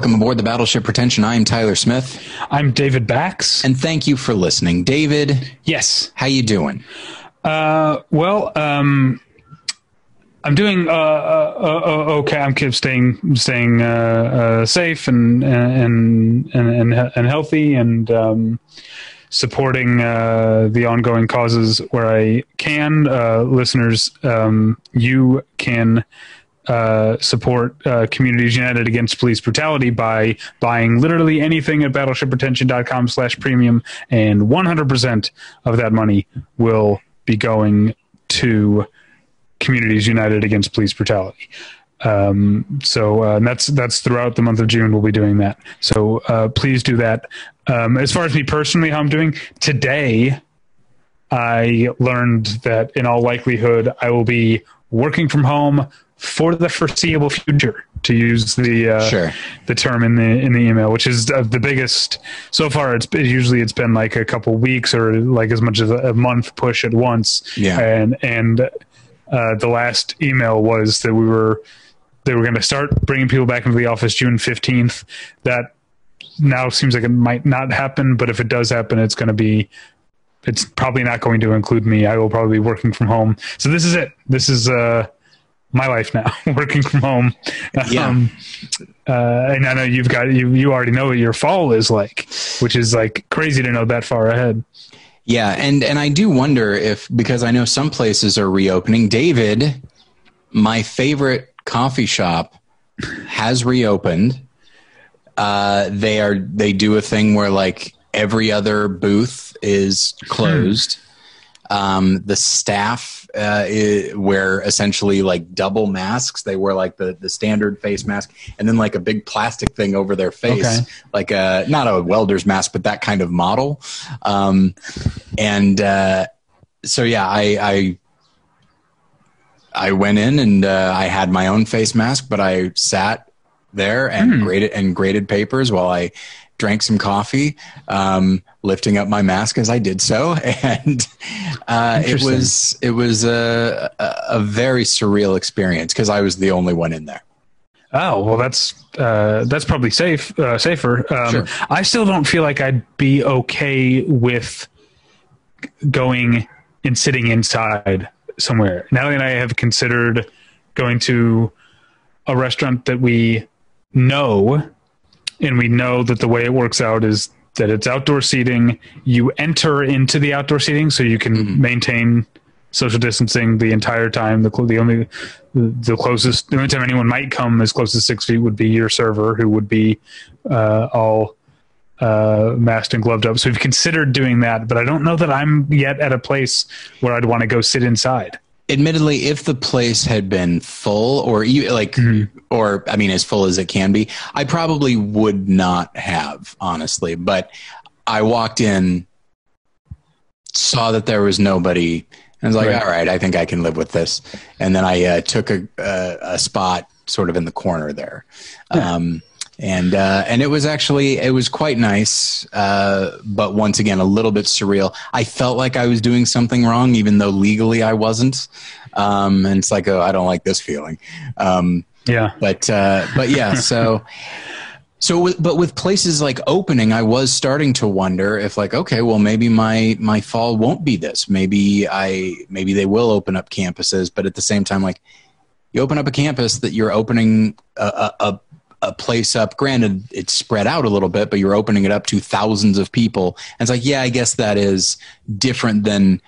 welcome aboard the Battleship Pretension. I am Tyler Smith, I'm David Bax. and thank you for listening. David, yes. how you doing? Uh, well, um, I'm doing uh, uh, uh, okay. I'm keep staying staying uh, uh, safe and and and and, and healthy and um, supporting uh, the ongoing causes where I can. Uh, listeners, um, you can uh, support uh, Communities United Against Police Brutality by buying literally anything at battleshippretension.com slash premium, and 100% of that money will be going to Communities United Against Police Brutality. Um, so uh, that's that's throughout the month of June. We'll be doing that. So uh, please do that. Um, as far as me personally, how I'm doing today, I learned that in all likelihood I will be working from home for the foreseeable future. To use the uh, Sure. the term in the in the email, which is uh, the biggest so far. It's usually it's been like a couple weeks or like as much as a, a month push at once. Yeah. and and uh, the last email was that we were they were going to start bringing people back into the office June fifteenth. That now seems like it might not happen, but if it does happen, it's going to be it's probably not going to include me. I will probably be working from home. So this is it. This is uh my life now, working from home. Yeah. Um, uh, and I know you've got you you already know what your fall is like, which is like crazy to know that far ahead. Yeah, and and I do wonder if because I know some places are reopening. David, my favorite coffee shop has reopened. Uh, they are they do a thing where like every other booth is closed. Um, the staff uh, i wear essentially like double masks. They wear like the the standard face mask and then like a big plastic thing over their face, Okay. like a not a welder's mask, but that kind of model. Um, and uh, so yeah, I, I I went in and uh, I had my own face mask, but I sat there and graded and graded papers while I drank some coffee, um, lifting up my mask as I did so, and uh, it was it was a a, very surreal experience because I was the only one in there. Oh well, that's uh, that's probably safe, uh, safer. Um, Sure. I still don't feel like I'd be okay with going and sitting inside somewhere. Natalie and I have considered going to a restaurant that we know, and we know that the way it works out is that it's outdoor seating. You enter into the outdoor seating so you can maintain social distancing the entire time. The, cl- the only the closest the only time anyone might come as close as six feet would be your server, who would be uh, all uh, masked and gloved up. So we've considered doing that, but I don't know that I'm yet at a place where I'd want to go sit inside. Admittedly if the place had been full or like or i mean as full as it can be i probably would not have honestly. But i walked in saw that there was nobody and was like Right. all right i think i can live with this. And then i uh, took a, a, a spot sort of in the corner there. Um, and uh, and it was actually it was quite nice, uh, but once again a little bit surreal. I felt like I was doing something wrong, even though legally I wasn't. Um, and it's like, oh, I don't like this feeling. Um, Yeah. but uh, but yeah, so so but with places like opening, I was starting to wonder if like, okay, well maybe my my fall won't be this. Maybe I maybe they will open up campuses, but at the same time, like you open up a campus that you're opening a, a, a a place up. Granted, it's spread out a little bit, but you're opening it up to thousands of people. And it's like, yeah, I guess that is different than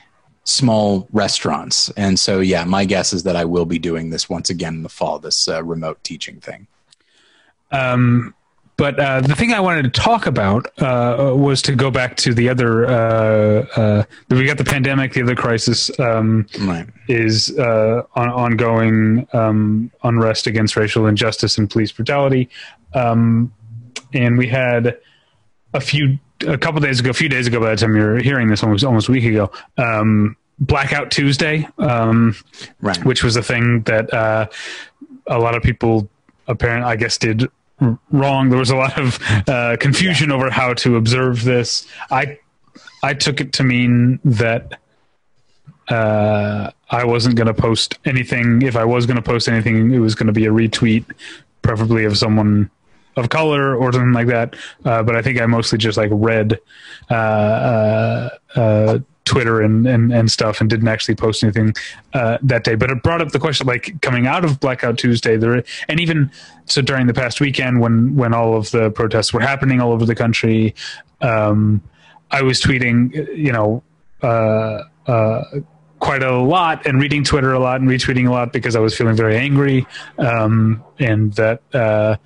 small restaurants. And so, yeah, my guess is that I will be doing this once again in the fall, this uh, remote teaching thing. Um, but uh, the thing I wanted to talk about uh, was to go back to the other. Uh, uh, we got the pandemic, the other crisis um, Right. is uh, on, ongoing um, unrest against racial injustice and police brutality. Um, and we had a few, a couple days ago, a few days ago, by the time you're hearing this, almost almost a week ago, um, Blackout Tuesday. Um, Right. which was a thing that uh, a lot of people apparently i guess did wrong. There was a lot of uh, confusion over how to observe this. I i took it to mean that uh, i wasn't going to post anything. If i was going to post anything it was going to be a retweet preferably of someone of color or something like that. Uh, but I think I mostly just like read uh, uh, uh, Twitter and, and, and stuff and didn't actually post anything uh, that day. But it brought up the question like coming out of Blackout Tuesday, there and even so during the past weekend when when all of the protests were happening all over the country, um, I was tweeting, you know. Uh, uh, quite a lot and reading Twitter a lot and retweeting a lot because I was feeling very angry. Um, and that, uh,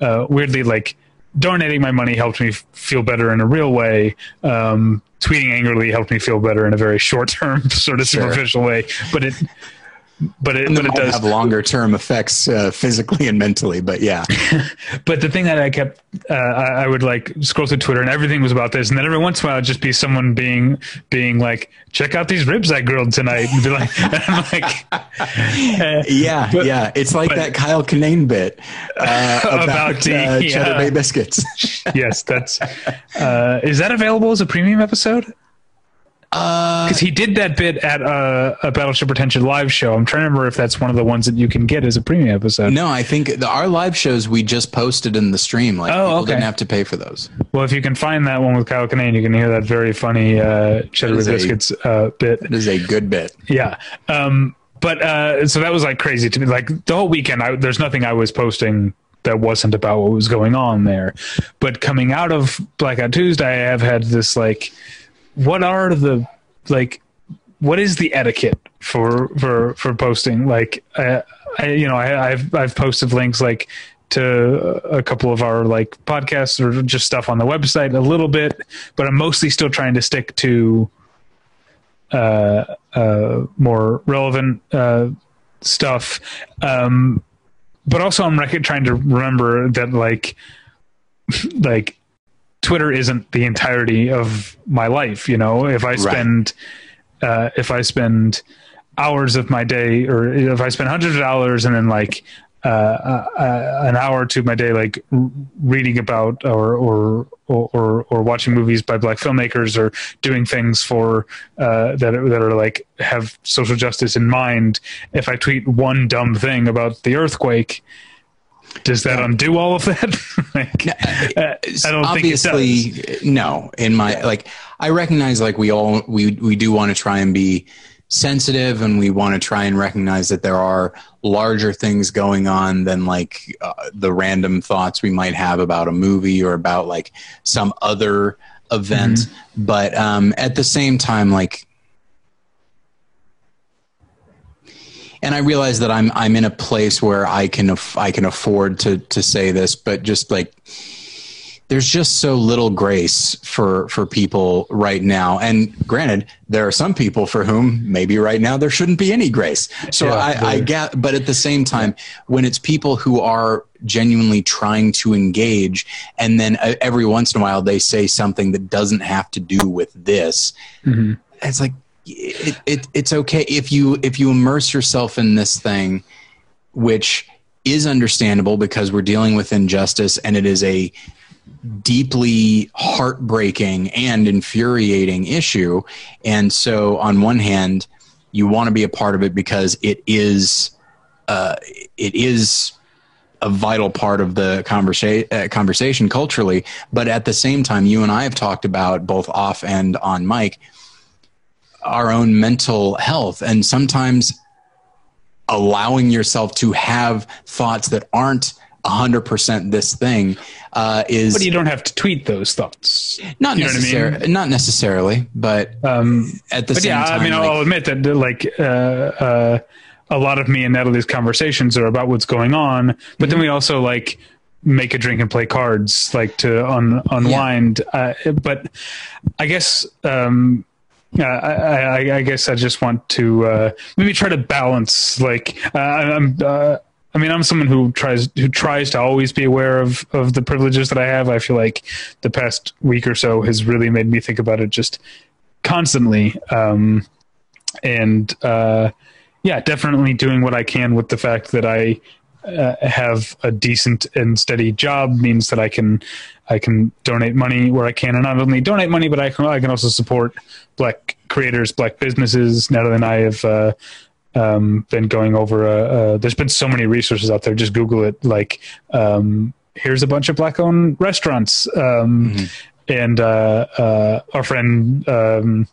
uh, weirdly, like donating my money helped me feel better in a real way. Um, tweeting angrily helped me feel better in a very short term, sort of sure. superficial way. But it, but it, but it does have longer term effects uh, physically and mentally. But yeah, but the thing that I kept, uh, I, I, would like scroll through Twitter and everything was about this, and then every once in a while, it'd just be someone being being like, "Check out these ribs I grilled tonight," and be like, and I'm like, uh, yeah, but, yeah, it's like but, that Kyle Kinane bit uh, about, about the, uh, Cheddar Bay biscuits. yes, that's uh, is that available as a premium episode? Because uh, he did that bit at a, a, Battleship Pretension live show. I'm trying to remember if that's one of the ones that you can get as a premium episode. No, I think the, our live shows we just posted in the stream. Like oh, people okay. didn't have to pay for those. Well, if you can find that one with Kyle Kinane, you can hear that very funny uh, cheddar biscuits uh, bit. It is a good bit. Yeah. Um, but uh, so that was like crazy to me. Like the whole weekend, I, there's nothing I was posting that wasn't about what was going on there. But coming out of Blackout Tuesday, I have had this like what are the like what is the etiquette for for for posting like I, I you know I, I've I've posted links like to a couple of our like podcasts or just stuff on the website a little bit, but I'm mostly still trying to stick to uh, uh, more relevant uh, stuff. Um, but also, I'm rec- trying to remember that like like Twitter isn't the entirety of my life. You know, if I spend right. uh, if I spend hours of my day, or if I spend hundreds of dollars, and then like uh, uh, uh an hour or two of my day, like reading about or or or or watching movies by black filmmakers, or doing things for uh, that that are like have social justice in mind. If I tweet one dumb thing about the earthquake does that undo all of that? like, uh, I don't think so. obviously no. In my like, I recognize like we all we we do want to try and be sensitive, and we want to try and recognize that there are larger things going on than like uh, the random thoughts we might have about a movie or about like some other event. Mm-hmm. But um, at the same time, like and I realize that I'm I'm in a place where I can af- I can afford to to say this, but just like there's just so little grace for for people right now. And granted, there are some people for whom maybe right now there shouldn't be any grace. So yeah, I, I get, but at the same time, when it's people who are genuinely trying to engage, and then uh, every once in a while they say something that doesn't have to do with this, mm-hmm. it's like it, it, it's okay if you if you immerse yourself in this thing which is understandable because we're dealing with injustice and it is a deeply heartbreaking and infuriating issue. And so on one hand you want to be a part of it because it is uh, it is a vital part of the conversation uh, conversation culturally. But at the same time you and I have talked about both off and on mic our own mental health and sometimes allowing yourself to have thoughts that aren't 100% this thing uh, is but you don't have to tweet those thoughts not necessarily I mean? not necessarily but um, at the but same yeah, time I mean like, I'll admit that like uh, uh, a lot of me and Natalie's conversations are about what's going on but mm-hmm. then we also like make a drink and play cards like to un- unwind yeah. Uh, but I guess um, I, I, I, guess I just want to uh, maybe try to balance. Like, uh, I'm, uh, I mean, I'm someone who tries who tries to always be aware of of the privileges that I have. I feel like the past week or so has really made me think about it just constantly. Um, and uh, yeah, definitely doing what I can with the fact that I uh, have a decent and steady job means that I can I can donate money where I can, and not only donate money, but I can I can also support black creators, black businesses. Natalie and I have uh, um, been going over. Uh, uh, there's been so many resources out there. Just Google it, like um, here's a bunch of black owned restaurants. Um, Mm-hmm. And uh, uh, our friend, um,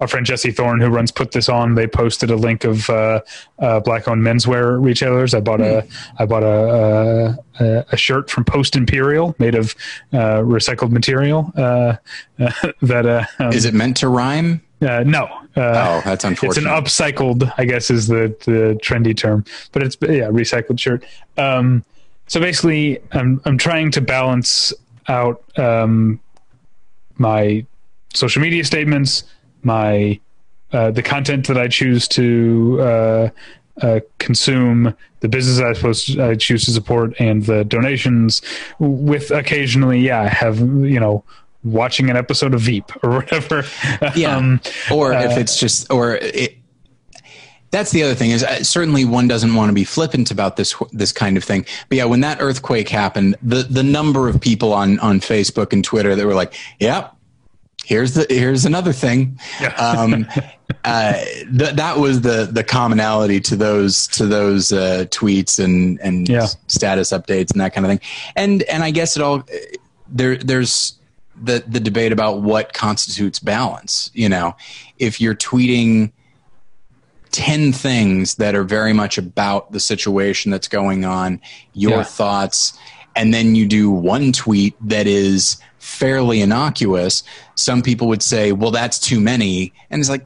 our friend Jesse Thorn, who runs Put This On, they posted a link of uh, uh, black owned menswear retailers. I bought a, I bought a, a, a shirt from Post Imperial made of uh, recycled material. Uh, that uh, um, Is it meant to rhyme? uh, no. Uh, Oh, that's unfortunate. it's an upcycled, I guess, is the the trendy term, but it's yeah, recycled shirt. Um, so basically, I'm I'm trying to balance out um, my social media statements, my uh, the content that I choose to uh, uh, consume, the business I supposed I choose to support, and the donations. With occasionally, yeah, I have you know watching an episode of Veep or whatever. Yeah. Um, or if it's just, or it, that's the other thing is uh, certainly one doesn't want to be flippant about this this kind of thing. But yeah, when that earthquake happened, the the number of people on on Facebook and Twitter that were like, "Yep, here's the here's another thing." Um, uh, th- that was the the commonality to those to those uh, tweets and and Yeah. status updates and that kind of thing. And and I guess it all there there's the the debate about what constitutes balance. You know, if you're tweeting 10 things that are very much about the situation that's going on, your Yeah. thoughts, and then you do one tweet that is fairly innocuous, some people would say, well, that's too many. And it's like,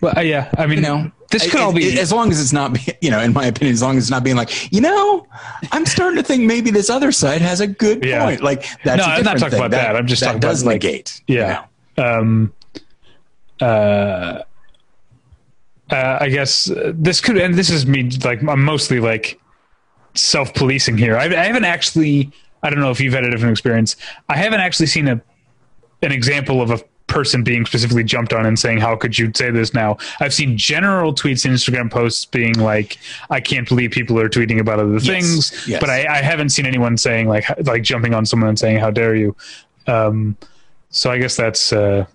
Well, uh, yeah, I mean, you know, this could I- all be. As long as it's not, you know, in my opinion, as long as it's not being like, you know, I'm starting to think maybe this other side has a good Yeah. point. Like that's No, I'm not talking thing. about that. I'm just that talking about, does like- negate. you yeah. know. Um, uh, uh, I guess uh, this could, and this is me, like, I'm mostly like self policing here. I, I haven't actually, I don't know if you've had a different experience. I haven't actually seen a an example of a person being specifically jumped on and saying, How could you say this now? I've seen general tweets and Instagram posts being like, I can't believe people are tweeting about other things. yes. But I, I haven't seen anyone saying, like, like jumping on someone and saying, How dare you? Um, so I guess that's, uh,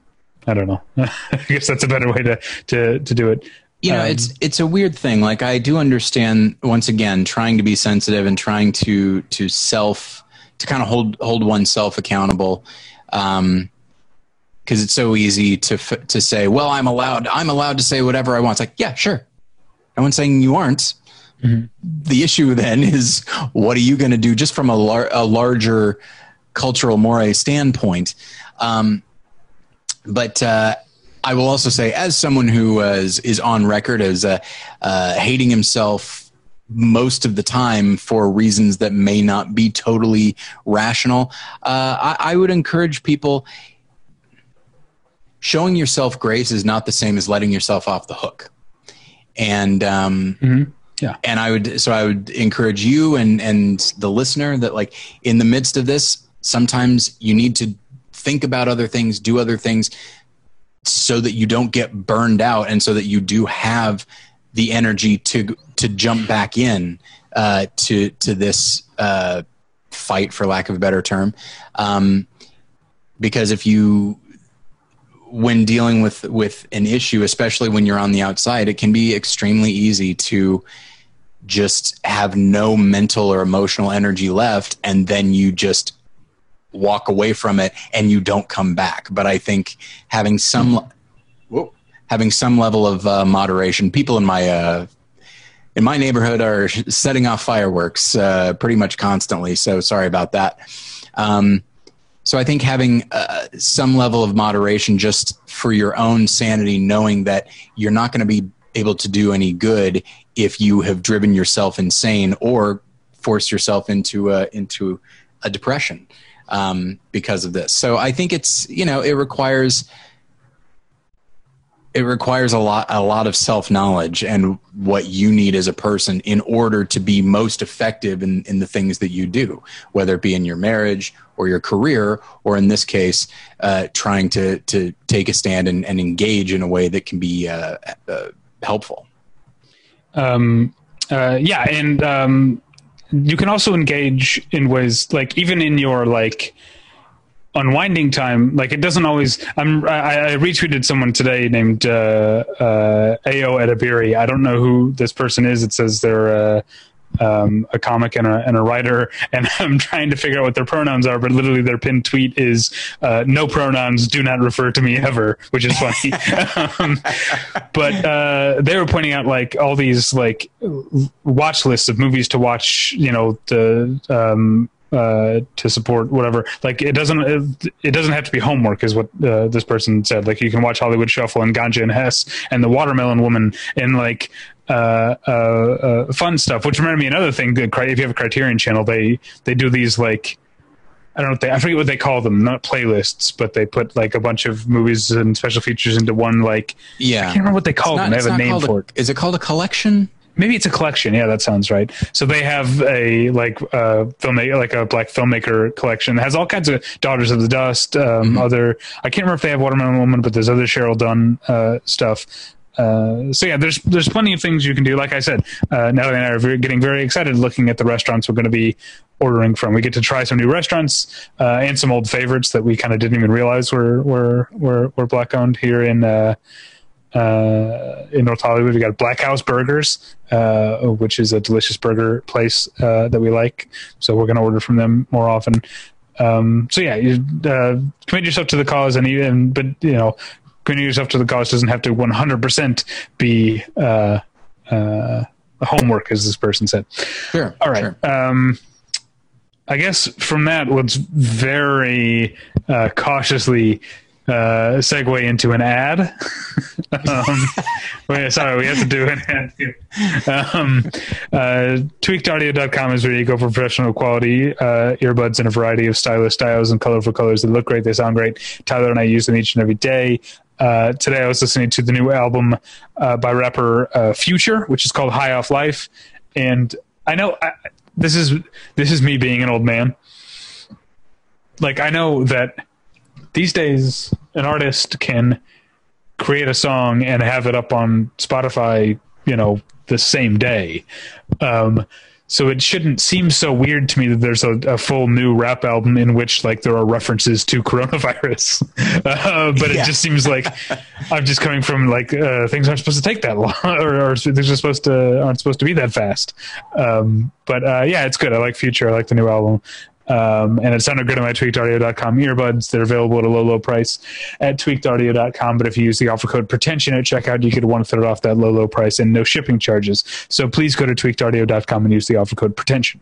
I don't know. I guess that's a better way to, to, to do it. you know Um, it's it's a weird thing like i do understand once again trying to be sensitive and trying to to self to kind of hold hold oneself accountable um because it's so easy to f- to say well i'm allowed i'm allowed to say whatever i want. It's like yeah sure. No one's saying you aren't. The issue then is what are you going to do just from a, lar- a larger cultural moray standpoint? Um, but uh, I will also say, as someone who uh, is, is on record as uh, uh, hating himself most of the time for reasons that may not be totally rational, uh, I, I would encourage people. Showing yourself grace is not the same as letting yourself off the hook, and um, Yeah. and I would so I would encourage you and and the listener that like in the midst of this, sometimes you need to think about other things, do other things, so that you don't get burned out, and so that you do have the energy to to jump back in uh, to to this uh, fight, for lack of a better term. Um, because if you when dealing with with an issue especially when you're on the outside it can be extremely easy to just have no mental or emotional energy left and then you just walk away from it and you don't come back. But i think having some whoa, having some level of uh, moderation people in my uh, in my neighborhood are setting off fireworks uh, pretty much constantly so sorry about that um, so I think having uh, some level of moderation just for your own sanity, knowing that you're not going to be able to do any good if you have driven yourself insane or forced yourself into a, into a depression um, because of this. So I think it's you know it requires it requires a lot a lot of self knowledge and what you need as a person in order to be most effective in, in the things that you do, whether it be in your marriage or your career, or in this case, uh, trying to to take a stand and, and engage in a way that can be uh, uh, helpful. um, uh, yeah, and um, you can also engage in ways like even in your like unwinding time. Like it doesn't always. I'm. I, I retweeted someone today named uh, uh, Ayo Edebiri. I don't know who this person is. It says they're. Uh, um, a comic and a, and a writer, and I'm trying to figure out what their pronouns are, but literally their pinned tweet is uh, "No pronouns, do not refer to me ever," which is funny. um, but uh, they were pointing out like all these like watch lists of movies to watch. You know the um, uh, to support whatever. Like it doesn't it, it doesn't have to be homework, is what uh, this person said. Like you can watch Hollywood Shuffle and Ganja and Hess and The Watermelon Woman and like uh, uh, uh, fun stuff. Which reminded me another thing. If you have a Criterion channel, they they do these like. I don't know. What they, I forget what they call them. Not playlists, but they put like a bunch of movies and special features into one. Like, Yeah. I can't remember what they call It's them. not- They have a name for it. Is it called a collection? Maybe it's a collection. Yeah, that sounds right. So they have a like uh filmmaker, like a black filmmaker collection. It has all kinds of Daughters of the Dust, um, other. I can't remember if they have Watermelon Woman, but there's other Cheryl Dunye uh, stuff. Uh, so yeah, there's there's plenty of things you can do. Like I said, uh, Natalie and I are very, getting very excited looking at the restaurants we're going to be ordering from. We get to try some new restaurants uh, and some old favorites that we kind of didn't even realize were were were, were black owned here in. Uh, in North Hollywood. We got Black House Burgers, uh, which is a delicious burger place uh, that we like. So we're going to order from them more often. Um, so yeah, you, uh, commit yourself to the cause, and even but you know, committing yourself to the cause doesn't have to 100% be uh, uh, homework, as this person said. Sure. All right. Sure. Um, I guess from that, let's very uh, cautiously uh, segue into an ad. um, wait, sorry, we have to do an ad. Um, uh, tweakedaudio.com is where you go for professional quality uh, earbuds in a variety of stylish styles and colorful colors. They look great. They sound great. Tyler and I use them each and every day. Uh, today I was listening to the new album uh, by rapper uh, Future, which is called High Off Life, and I know I, this is this is me being an old man. Like I know that these days an artist can create a song and have it up on Spotify, you know, the same day. Um, so it shouldn't seem so weird to me that there's a, a full new rap album in which like there are references to coronavirus. Uh, but Yeah. it just seems like I'm just coming from like uh, things aren't supposed to take that long, or, or things are supposed to aren't supposed to be that fast. Um, but uh, yeah, it's good. I like Future. I like the new album. Um, and it sounded good on my tweakedaudio.com earbuds. They're available at a low, low price at tweakedaudio.com. But if you use the offer code pretension at checkout, you get one third off that low, low price and no shipping charges. So please go to tweakedaudio.com and use the offer code pretension.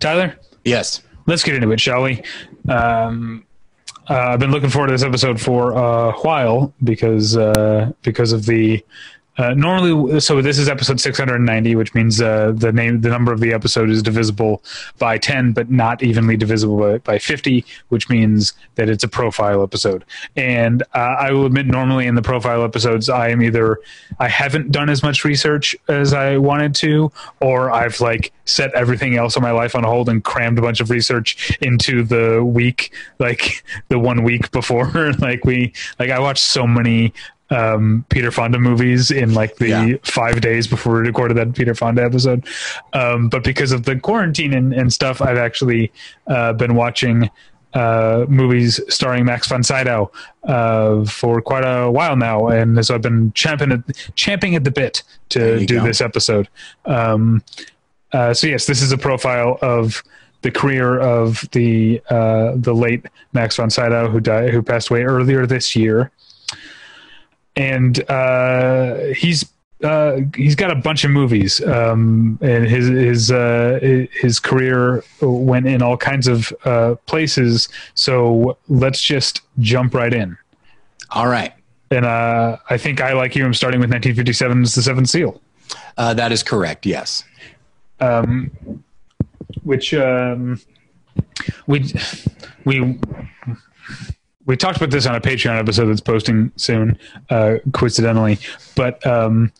Tyler, Yes. let's get into it, shall we? Um, uh, I've been looking forward to this episode for a while because uh, because of the uh, normally. So this is episode 690, which means uh, the name the number of the episode is divisible by 10, but not evenly divisible by, by 50, which means that it's a profile episode. And uh, I will admit, normally in the profile episodes, I am either I haven't done as much research as I wanted to, or I've like set everything else in my life on hold and crammed a bunch of research into the week, like the one week before. like we, like I watched so many um, Peter Fonda movies in like the Yeah. five days before we recorded that Peter Fonda episode. Um, but because of the quarantine and, and stuff, I've actually uh, been watching uh, movies starring Max von Sydow uh, for quite a while now, and so I've been champing at, champing at the bit to do go. this episode. Um, uh, so yes, this is a profile of the career of the uh, the late Max von Sydow, who died, who passed away earlier this year, and uh, he's uh, he's got a bunch of movies, um, and his his uh, his career went in all kinds of uh, places. So let's just jump right in. All right. And uh, I think I like you. I'm starting with 1957's The Seventh Seal. Uh, that is correct. Yes. um, which um, we we we talked about this on a Patreon episode that's posting soon, uh, coincidentally. But um,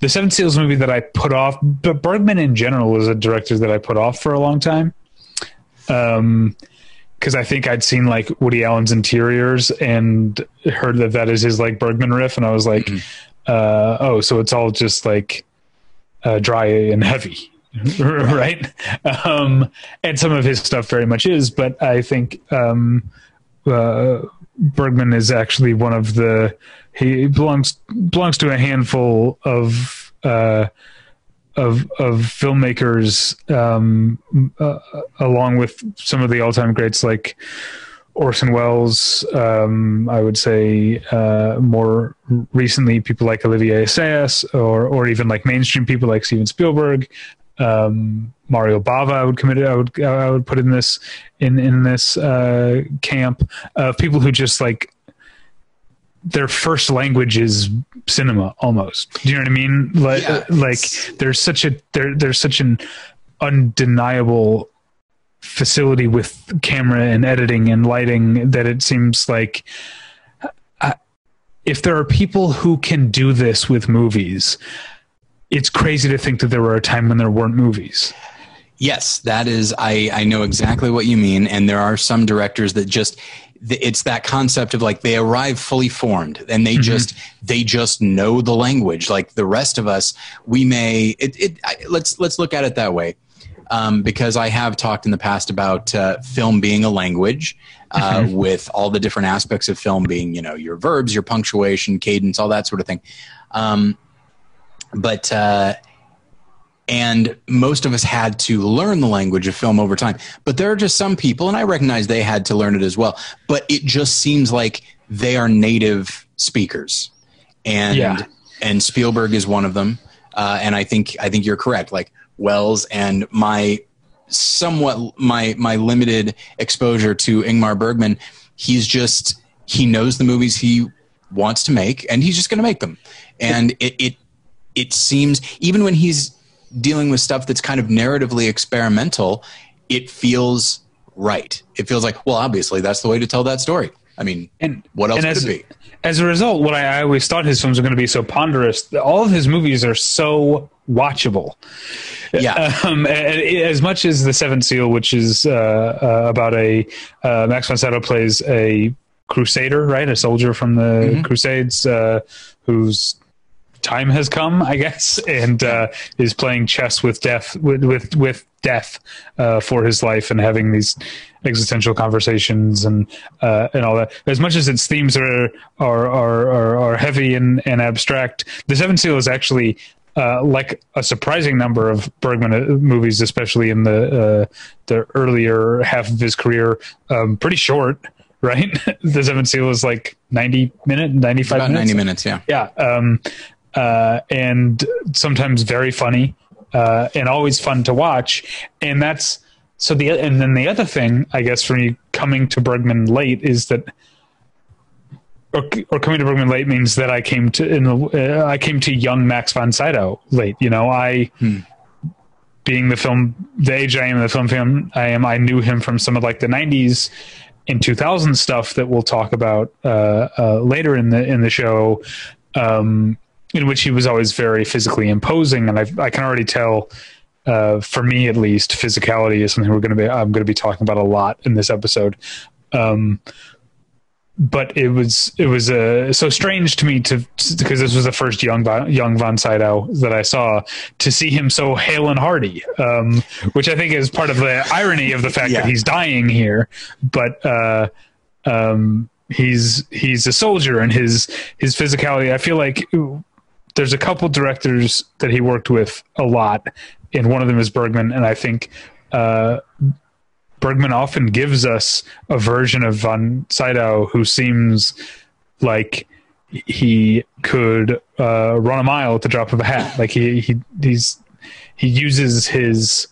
the Seven Seals movie that I put off, but Bergman in general is a director that I put off for a long time. Um, because I think I'd seen like Woody Allen's Interiors and heard that that is his like Bergman riff, and I was like, uh, oh, so it's all just like uh, dry and heavy, right? Um, and some of his stuff very much is, but I think um, uh, Bergman is actually one of the he belongs belongs to a handful of uh, of of filmmakers, um, uh, along with some of the all time greats like Orson Welles. Um, I would say uh, more recently, people like Olivier Assayas, or or even like mainstream people like Steven Spielberg. Um, Mario Bava, I would commit. I would I would put in this in in this uh, camp of people who just like their first language is cinema almost. Do you know what I mean? Like Yeah, like there's such a there there's such an undeniable facility with camera and editing and lighting that it seems like uh, if there are people who can do this with movies, it's crazy to think that there were a time when there weren't movies. Yes, that is. I I know exactly what you mean, and there are some directors that just it's that concept of like they arrive fully formed and they just they just know the language like the rest of us we may it, it I, let's let's look at it that way um, because i have talked in the past about uh, film being a language uh, with all the different aspects of film being you know your verbs your punctuation cadence all that sort of thing um, but uh, and most of us had to learn the language of film over time. But there are just some people and i recognize they had to learn it as well but it just seems like they are native speakers. And Yeah. and spielberg is one of them. Uh, and i think i think you're correct. Like Welles and my somewhat my my limited exposure to ingmar bergman he's just he knows the movies he wants to make and he's just going to make them. And it, it it seems even when he's dealing with stuff that's kind of narratively experimental, it feels right. It feels like, well, obviously that's the way to tell that story. I mean, And what else and could as, it be? As a result, what I, I always thought his films were going to be so ponderous. All of his movies are so watchable. Yeah. Um, as much as the Seventh Seal, which is uh, uh, about a uh, Max von Sydow plays a crusader, right, a soldier from the Mm-hmm. Crusades, uh, whose time has come, I guess, and uh, is playing chess with death, with with, with death uh, for his life, and having these existential conversations and uh, and all that. As much as its themes are are are, are, are heavy and, and abstract, the Seven Seal is actually. Uh, like a surprising number of Bergman uh, movies, especially in the uh, the earlier half of his career, um, pretty short, right? the Seven Seal is like ninety minute, ninety five About minutes, 90 minutes, yeah. yeah um uh and sometimes very funny uh and always fun to watch. And that's so the and then the other thing i guess for me coming to bergman late is that or, or coming to bergman late means that i came to in the uh, i came to young max von sydow late you know? I being the film the age i am the film fan i am i knew him from some of like the 90s and 2000 stuff that we'll talk about uh, uh, later in the in the show. Um, in which he was always very physically imposing, and I, I can already tell, uh, for me at least, physicality is something we're going to be I'm going to be talking about a lot in this episode. Um, but it was it was uh, so strange to me to because this was the first young Von- young von Sydow that I saw to see him so hale and hearty, um, which I think is part of the irony of the fact Yeah. that he's dying here. But uh, um, he's he's a soldier and his his physicality. I feel like there's a couple directors that he worked with a lot, and one of them is Bergman, and I think. Uh, Bergman often gives us a version of von Sydow who seems like he could uh, run a mile at the drop of a hat. Like he he he's he uses his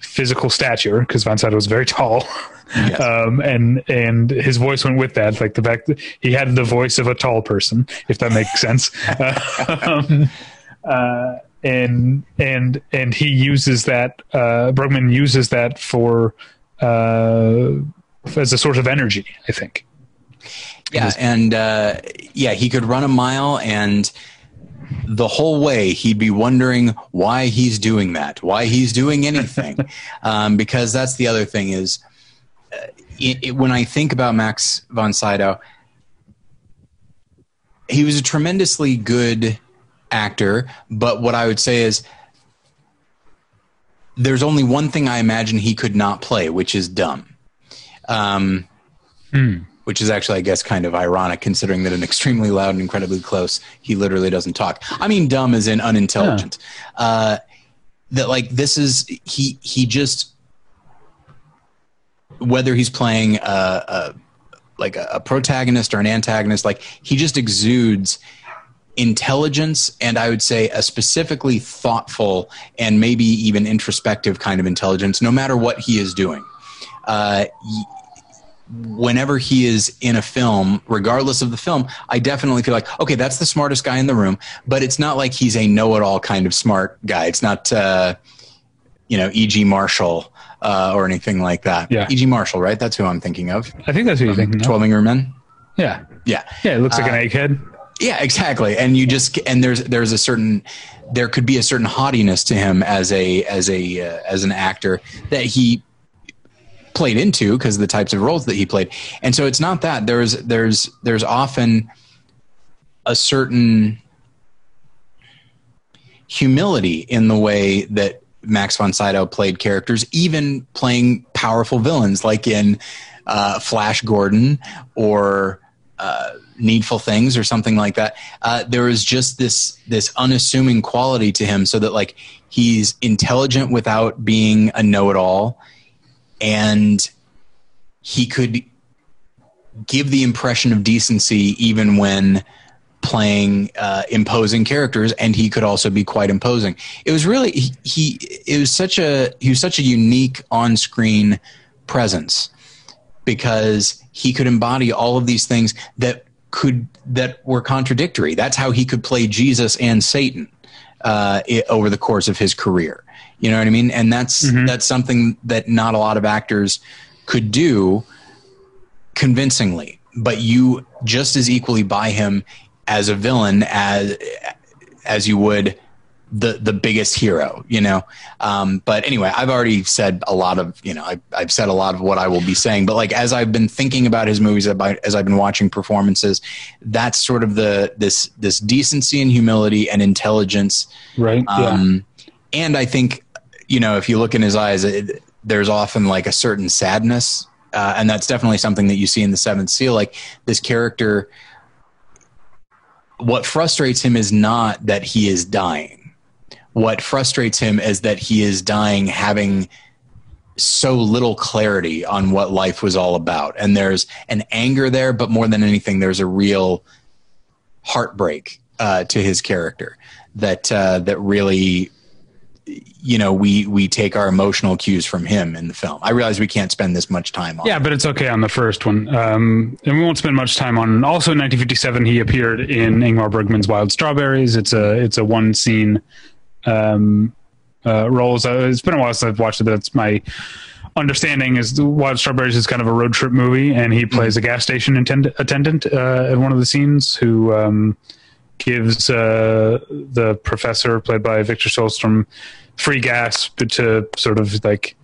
physical stature because von Sydow was very tall. Yes. Um, and and his voice went with that, like the fact that he had the voice of a tall person, if that makes sense. um, uh, and and and he uses that. Uh, Bergman uses that for uh, as a source of energy. I think. Yeah, and uh, yeah, he could run a mile, and the whole way he'd be wondering why he's doing that, why he's doing anything, um, because that's the other thing is it, it, when I think about Max von Sydow, he was a tremendously good actor, but what I would say is there's only one thing I imagine he could not play, which is dumb. Um, Which is actually, I guess, kind of ironic considering that an extremely loud and incredibly close, he literally doesn't talk. I mean, dumb as in unintelligent. Uh, that like this is he he just whether he's playing a, a like a, a protagonist or an antagonist, like he just exudes intelligence and I would say a specifically thoughtful and maybe even introspective kind of intelligence, no matter what he is doing. Uh, whenever he is in a film, regardless of the film, I definitely feel like, okay, that's the smartest guy in the room, but it's not like he's a know it all kind of smart guy. It's not, uh, you know, E.G. Marshall uh, or anything like that. Yeah. E.G. Marshall, right? That's who I'm thinking of. I think that's who you're thinking. of. 12 Angry Men? Yeah. Yeah. Yeah, it looks like Uh, an egghead. Yeah, exactly. And you just and there's there's a certain there could be a certain haughtiness to him as a as a uh, as an actor that he played into because of the types of roles that he played. And so it's not that there's there's there's often a certain humility in the way that Max von Sydow played characters, even playing powerful villains like in uh, Flash Gordon or uh, Needful Things or something like that. Uh, there is just this this unassuming quality to him, so that like he's intelligent without being a know-it-all, and he could give the impression of decency even when playing uh, imposing characters and he could also be quite imposing. It was really he, he it was such a he was such a unique on-screen presence because he could embody all of these things that could that were contradictory. That's how he could play jesus and satan uh, i over the course of his career. You know what i mean? And that's that's something that not a lot of actors could do convincingly, but you just as equally buy him as a villain as as you would the the biggest hero, you know. Um, but anyway, I've already said a lot of you know I, I've said a lot of what I will be saying. But like as I've been thinking about his movies, about as I've been watching performances, that's sort of the this this decency and humility and intelligence Right. um, And I think, you know, if you look in his eyes, it, there's often like a certain sadness. Uh, and that's definitely something that you see in the seventh seal. Like this character, what frustrates him is not that he is dying. What frustrates him is that he is dying having so little clarity on what life was all about. And there's an anger there, but more than anything, there's a real heartbreak uh, to his character that uh, that really you know we we take our emotional cues from him in the film. I realize we can't spend this much time on. Yeah, but it's okay on the first one. Um, and we won't spend much time on. Also, in 1957, he appeared in Ingmar Bergman's Wild Strawberries. It's a it's a one scene um, uh, role. So it's been a while since I've watched it. But it's my understanding is Wild Strawberries is kind of a road trip movie, and he plays a gas station attend- attendant uh, in one of the scenes who um, gives uh, the professor, played by Victor Sjöström, free gas to sort of like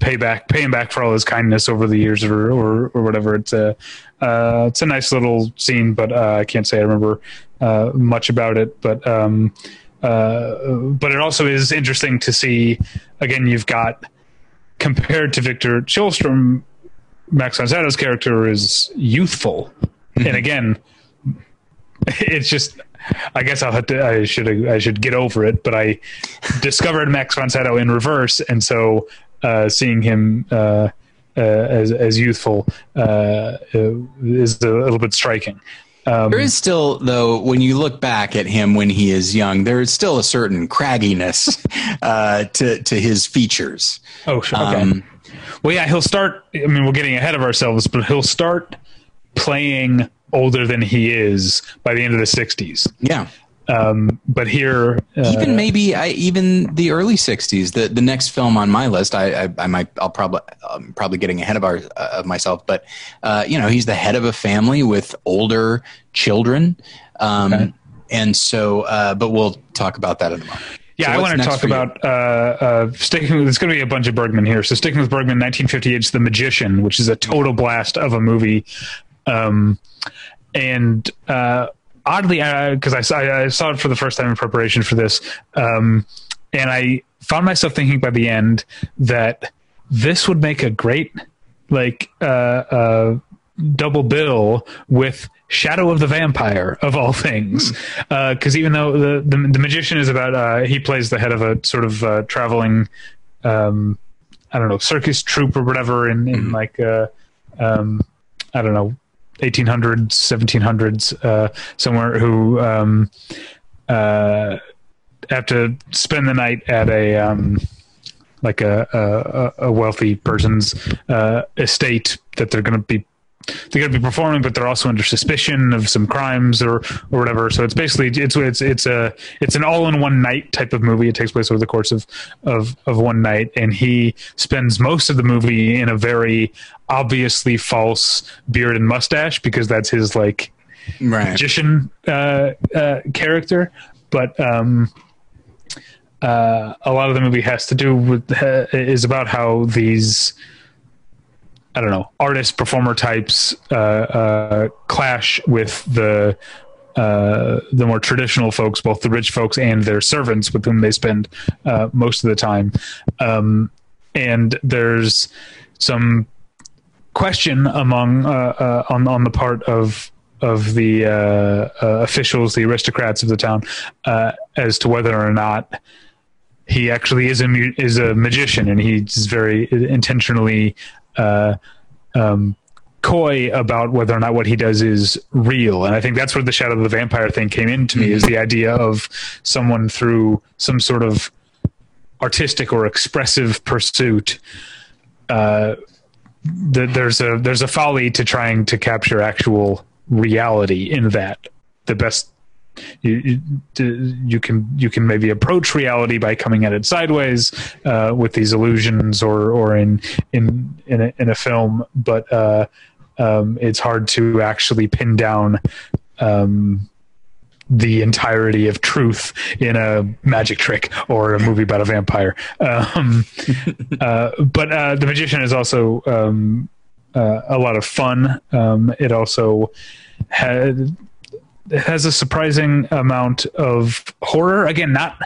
pay back, pay him back for all his kindness over the years, or or, or whatever. It's a uh, it's a nice little scene, but uh, I can't say I remember uh, much about it. But um, uh, but it also is interesting to see. Again, you've got compared to Victor Sjöström, Max von Sydow's character is youthful, and again, it's just. I guess I'll have to. I should. I should get over it. But I discovered Max von Sydow in reverse, and so uh, seeing him uh, uh, as as youthful uh, uh, is a little bit striking. Um, There is still, though, when you look back at him when he is young, there is still a certain cragginess uh, to to his features. oh, sure. Okay. Um, well, yeah, he'll start. I mean, we're getting ahead of ourselves, but he'll start playing older than he is by the end of the '60s. yeah, Um, but here, uh, even maybe I, even the early '60s. The the next film on my list, I I, I might I'll probably I'm probably getting ahead of our uh, of myself, but uh, you know he's the head of a family with older children. Um, Okay. and so, uh, but we'll talk about that in a moment. Yeah, So I want to talk about uh, uh, sticking. with There's going to be a bunch of Bergman here. So sticking with Bergman, 1958's The Magician, which is a total blast of a movie. Um, and uh, oddly, because I, saw- I saw it for the first time in preparation for this, um, and I found myself thinking by the end that this would make a great like uh, uh, double bill with Shadow of the Vampire of all things, because even though the, the the magician is about uh, he plays the head of a sort of uh, traveling, um, I don't know, circus troupe or whatever in in like uh, um, I don't know, 1800s, 1700s, uh, somewhere who um, uh, have to spend the night at a um, like a, a, a wealthy person's uh, estate that they're going to be they're going to be performing, but they're also under suspicion of some crimes or or whatever. So it's basically it's it's it's a it's an all in one night type of movie. It takes place over the course of of of one night, and he spends most of the movie in a very obviously false beard and mustache because that's his like Right. magician uh, uh, character, but um, uh, a lot of the movie has to do with uh, is about how these I don't know artist performer types uh, uh, clash with the uh, the more traditional folks, both the rich folks and their servants, with whom they spend uh, most of the time. Um, and there's some question among uh, uh, on on the part of of the officials, the aristocrats of the town, as to whether or not he actually is a is a magician, and he's very intentionally uh, um, coy about whether or not what he does is real. And I think that's where the Shadow of the Vampire thing came into me is the idea of someone through some sort of artistic or expressive pursuit. Uh, th- there's a there's a folly to trying to capture actual reality in that. The best you, you you can you can maybe approach reality by coming at it sideways uh, with these illusions or or in in in a, in a film, but uh, um, it's hard to actually pin down um, the entirety of truth in a magic trick or a movie about a vampire. Um, uh, but uh, the magician is also um, uh, a lot of fun. Um, it also had has a surprising amount of horror. Again, not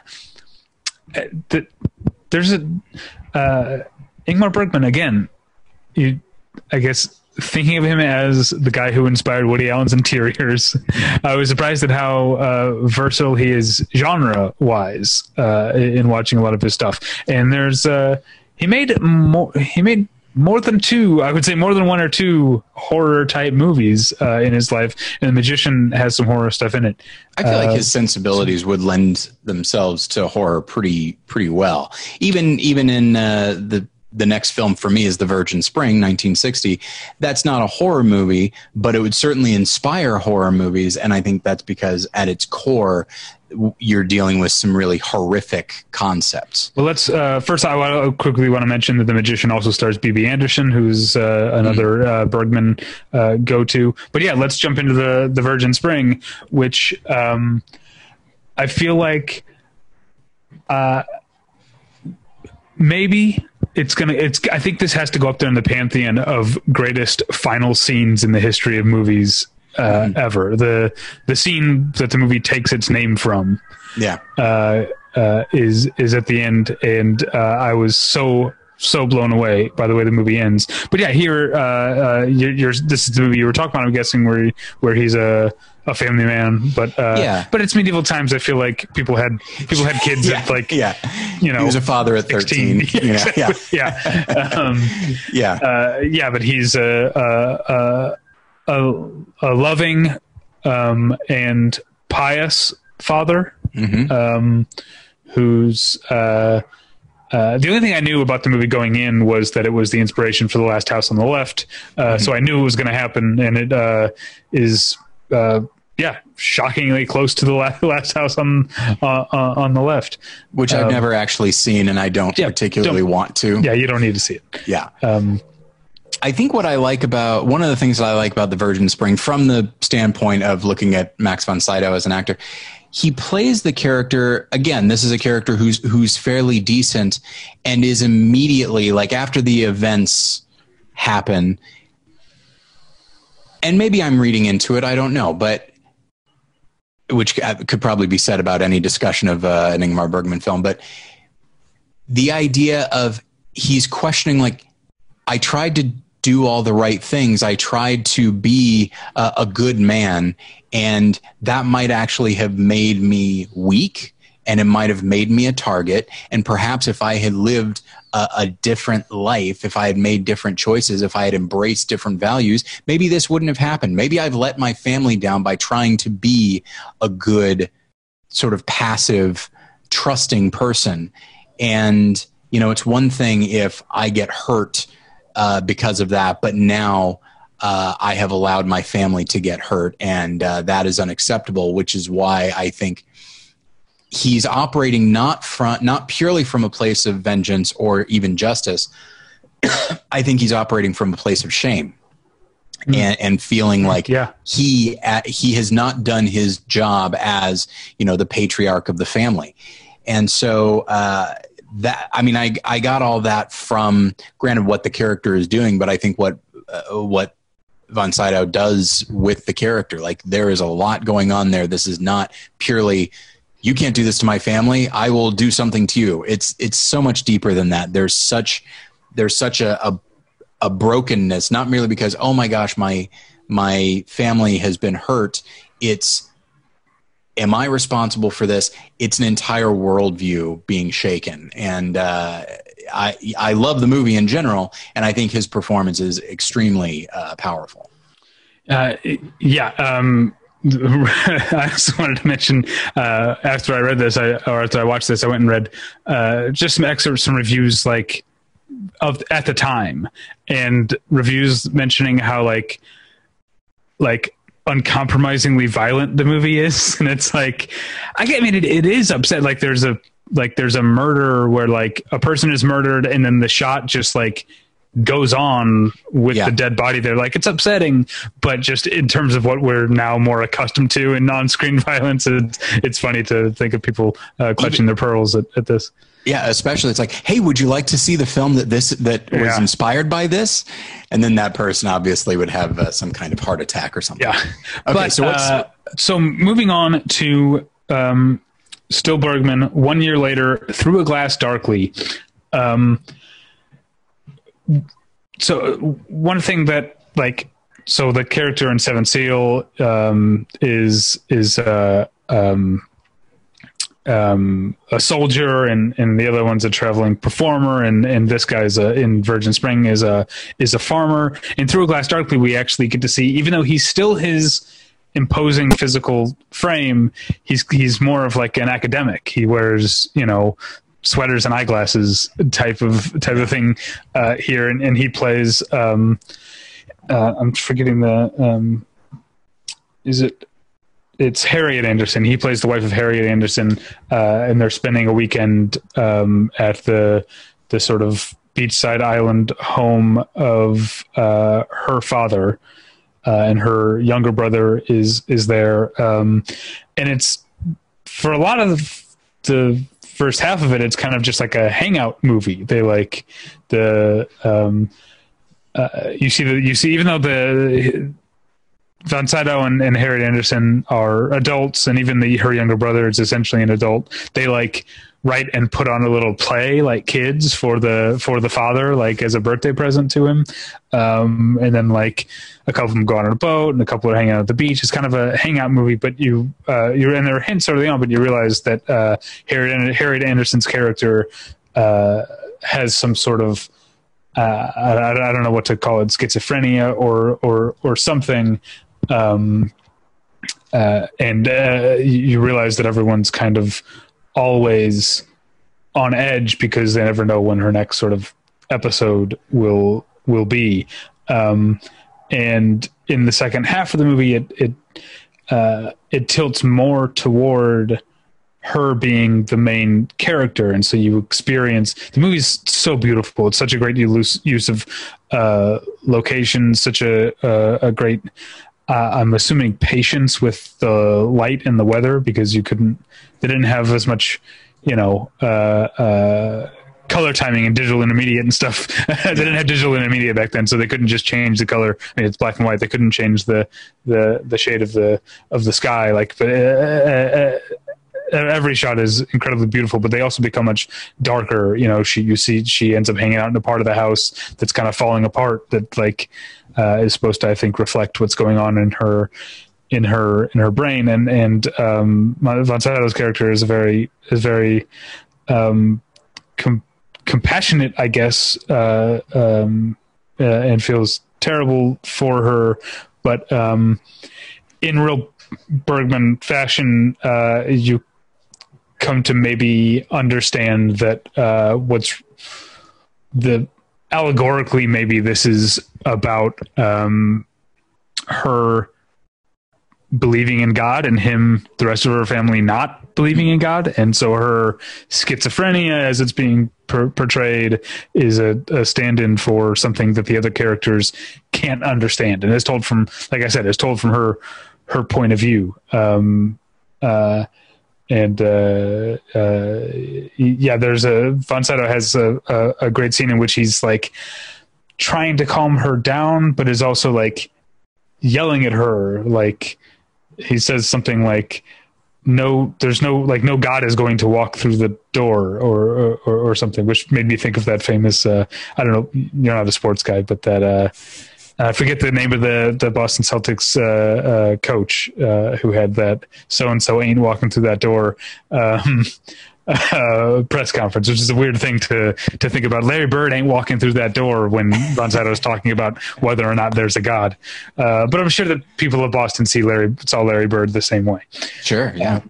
uh, there's a uh, Ingmar Bergman again. You, I guess, thinking of him as the guy who inspired Woody Allen's interiors, I was surprised at how uh, versatile he is genre wise uh, in watching a lot of his stuff. And there's uh, he made more. He made more than two, I would say more than one or two horror type movies uh, in his life, and The Magician has some horror stuff in it. I feel Uh, like his sensibilities would lend themselves to horror pretty pretty well. Even even in uh, the the next film for me is The Virgin Spring, 1960. That's not a horror movie, but it would certainly inspire horror movies, and I think that's because at its core, you're dealing with some really horrific concepts. Well, let's uh, first. I want to quickly want to mention that the magician also stars Bibi Andersson, who's uh, another uh, Bergman uh, go-to. But yeah, let's jump into the the Virgin Spring, which um, I feel like uh, maybe it's gonna. It's. I think this has to go up there in the pantheon of greatest final scenes in the history of movies uh, ever. The the scene that the movie takes its name from Yeah. uh, uh, is is at the end, and uh, I was so so blown away by the way the movie ends. But yeah, here uh, uh, you're, you're this is the movie you were talking about. I'm guessing where where he's a a family man, but uh, Yeah. But it's medieval times. I feel like people had people had kids Yeah. at like yeah. you know he was a father at 13. 16. you know, yeah. yeah. Um, Yeah. uh, yeah, but he's a a a, a, loving um, and pious father Mhm. um, who's. Uh, the only thing I knew about the movie going in was that it was the inspiration for The Last House on the Left, uh, so I knew it was going to happen, and it uh, is, uh, yeah, shockingly close to the last, last House on uh, uh, on the left. Which I've um, never actually seen, and I don't yeah, particularly don't- want to. Yeah, you don't need to see it. Yeah. Um, I think what I like about one of the things that I like about the Virgin Spring, from the standpoint of looking at Max von Sydow as an actor, he plays the character again. This is a character who's who's fairly decent and is immediately like after the events happen. And maybe I'm reading into it. I don't know, but which could probably be said about any discussion of uh, an Ingmar Bergman film. But the idea of he's questioning like I tried to do all the right things. I tried to be a, a good man, and that might actually have made me weak and it might have made me a target. And perhaps if I had lived a, a, different life, if I had made different choices, if I had embraced different values, maybe this wouldn't have happened. Maybe I've let my family down by trying to be a good, sort of passive, trusting person. And, you know, it's one thing if I get hurt uh, because of that, but now uh, I have allowed my family to get hurt, and uh, that is unacceptable. Which is why I think he's operating not from not purely from a place of vengeance or even justice. I think he's operating from a place of shame. Mm. And, and, feeling like yeah. he uh, he has not done his job as you know the patriarch of the family, and so uh, that I mean I I got all that from granted what the character is doing, but I think what uh, what von Sydow does with the character. Like there is a lot going on there. This is not purely you can't do this to my family. I will do something to you. It's it's so much deeper than that. There's such there's such a, a, a brokenness, not merely because oh my gosh my my family has been hurt. It's am I responsible for this? It's an entire worldview being shaken, and uh, I I love the movie in general, and I think his performance is extremely uh, powerful. Uh, yeah. Um, I also wanted to mention uh, after I read this, I, or after I watched this, I went and read uh, just some excerpts, some reviews, like of at the time, and reviews mentioning how like like uncompromisingly violent the movie is. And it's like i mean it, it is upset. Like there's a like there's a murder where like a person is murdered and then the shot just like goes on with yeah. the dead body there. Like it's upsetting but just in terms of what we're now more accustomed to in non-screen violence it's, it's funny to think of people uh, clutching Even, their pearls at, at this yeah, especially it's like, hey, would you like to see the film that this that was inspired by this? And then that person obviously would have uh, some kind of heart attack or something. Yeah. Okay, but, so what's uh, so moving on to um, Still Bergman. One year later, Through a Glass Darkly. Um, so one thing that like so the character in Seven Seal um, is is uh, um, um, a soldier and, and the other one's a traveling performer. And, and this guy's a, in Virgin Spring is a is a farmer. And through a glass darkly we actually get to see even though he's still his imposing physical frame he's he's more of like an academic. He wears you know sweaters and eyeglasses type of type of thing uh, here. And, and he plays um, uh, I'm forgetting the um, is it it's Harriet Andersson. He plays the wife of Harriet Andersson, uh, and they're spending a weekend um, at the the sort of beachside island home of uh, her father, uh, and her younger brother is is there, um, and it's for a lot of the first half of it, it's kind of just like a hangout movie. They like the um, uh, you see the you see even though the von Sydow and, and Harriet Andersson are adults, and even the her younger brother is essentially an adult. They like write and put on a little play like kids for the for the father, like as a birthday present to him. Um, and then like a couple of them go on a boat, and a couple are hanging out at the beach. It's kind of a hangout movie, but you uh, you and there hints early on, but you realize that uh, Harriet Harriet Andersson's character uh, has some sort of uh, I, I, don't know what to call it, schizophrenia or or or something um, uh, and uh, you realize that everyone's kind of always on edge because they never know when her next sort of episode will will be. Um, and in the second half of the movie, it it uh, it tilts more toward her being the main character, and so you experience the movie's so beautiful. It's such a great use of uh, location, such a a, a great. Uh, I'm assuming patience with the light and the weather because you couldn't. They didn't have as much, you know. Uh, uh, color timing and digital intermediate and stuff. they didn't have digital intermediate back then, so they couldn't just change the color. I mean, it's black and white. They couldn't change the the the shade of the of the sky. Like, but uh, uh, uh, every shot is incredibly beautiful, but they also become much darker. You know, she you see she ends up hanging out in a part of the house that's kind of falling apart. That like uh, is supposed to, I think, reflect what's going on in her in her in her brain. And and um, Von Sydow's character is a very is very um, com- compassionate, I guess, uh, um, uh, and feels terrible for her, but um, in real Bergman fashion, uh, you come to maybe understand that uh, what's the allegorically maybe this is about um, her believing in God and him, the rest of her family not believing in God. And so her schizophrenia, as it's being per- portrayed, is a, a stand in for something that the other characters can't understand. And it's told from, like I said, it's told from her, her point of view. Um, uh, and uh, uh, yeah, there's a Sydow has a, a, a great scene in which he's like trying to calm her down, but is also like yelling at her, like he says something like no there's no like no god is going to walk through the door or or, or something which made me think of that famous uh, i don't know you're not a sports guy but that uh, I forget the name of the the Boston Celtics uh, uh coach uh, who had that so and so ain't walking through that door um, uh, press conference, which is a weird thing to to think about. Larry Bird ain't walking through that door when Sydow is talking about whether or not there's a God. Uh, but I'm sure that people of Boston see Larry saw Larry Bird the same way. Sure, yeah.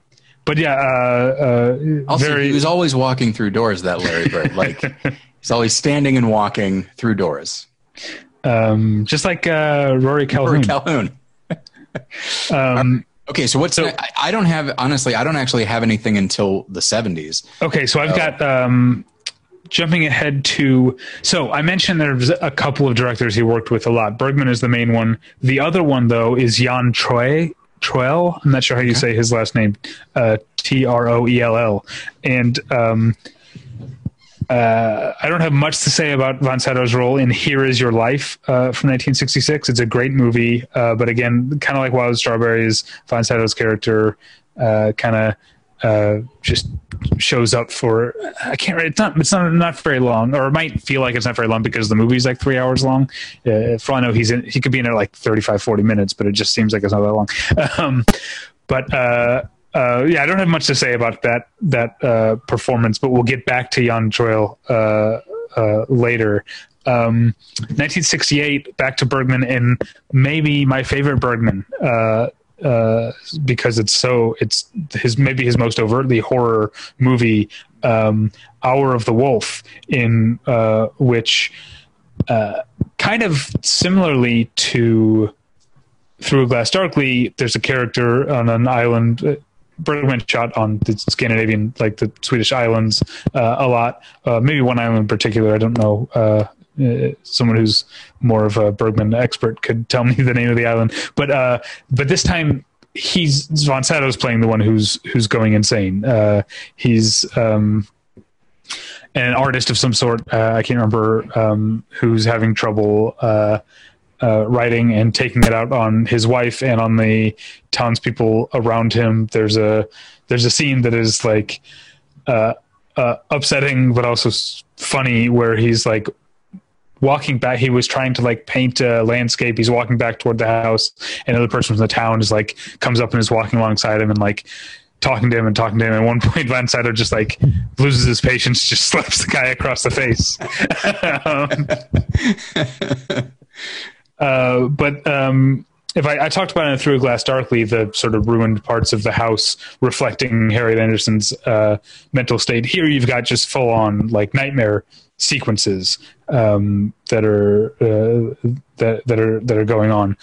But yeah, uh, uh Also, very. he was always walking through doors. That Larry Bird, like he's always standing and walking through doors. Um, just like uh, Rory Or Calhoun. Calhoun. um, Okay, so what's So- I, I don't have honestly. I don't actually have anything until the seventies. Okay, so I've got um, jumping ahead to. So I mentioned there's a couple of directors he worked with a lot. Bergman is the main one. The other one though is Jan Troy. Troell. I'm not sure how you say his last name. Uh, T R O E L L. And um, uh, I don't have much to say about Von Sydow's role in Here Is Your Life uh, from 1966. It's a great movie, uh, but again, kind of like Wild Strawberries, Von Sydow's character uh, kind of uh, just shows up for I can't. It's not. It's not not very long, or it might feel like it's not very long because the movie's like three hours long. Uh, for all I know, he's in. He could be in there like 35, 40 minutes, but it just seems like it's not that long. Um, but uh, yeah, I don't have much to say about that that uh, performance, but we'll get back to Jan Troell uh, uh, later. Um, 1968, back to Bergman, and maybe my favorite Bergman uh, uh, because it's so it's his maybe his most overtly horror movie, um, Hour of the Wolf, in which kind of similarly to Through a Glass Darkly, there's a character on an island. Bergman shot on the Scandinavian, like the Swedish islands, uh, a lot. Uh, maybe one island in particular. I don't know. Uh, uh, someone who's more of a Bergman expert could tell me the name of the island. But uh, but this time he's Von Sydow's playing the one who's who's going insane. Uh, he's um, an artist of some sort. I can't remember um, who's having trouble uh, writing and taking it out on his wife and on the townspeople around him. There's a there's a scene that is like uh, uh, upsetting but also funny where he's like walking back. He was trying to like paint a landscape. He's walking back toward the house and another person from the town is like comes up and is walking alongside him and like talking to him and talking to him. At one point Von Sydow just like loses his patience just slaps the guy across the face. Um, uh, but um, if I, I talked about it through a glass darkly, the sort of ruined parts of the house reflecting Harriet Andersson's uh, mental state. Here, you've got just full on like nightmare sequences um, that are uh, that that are that are going on.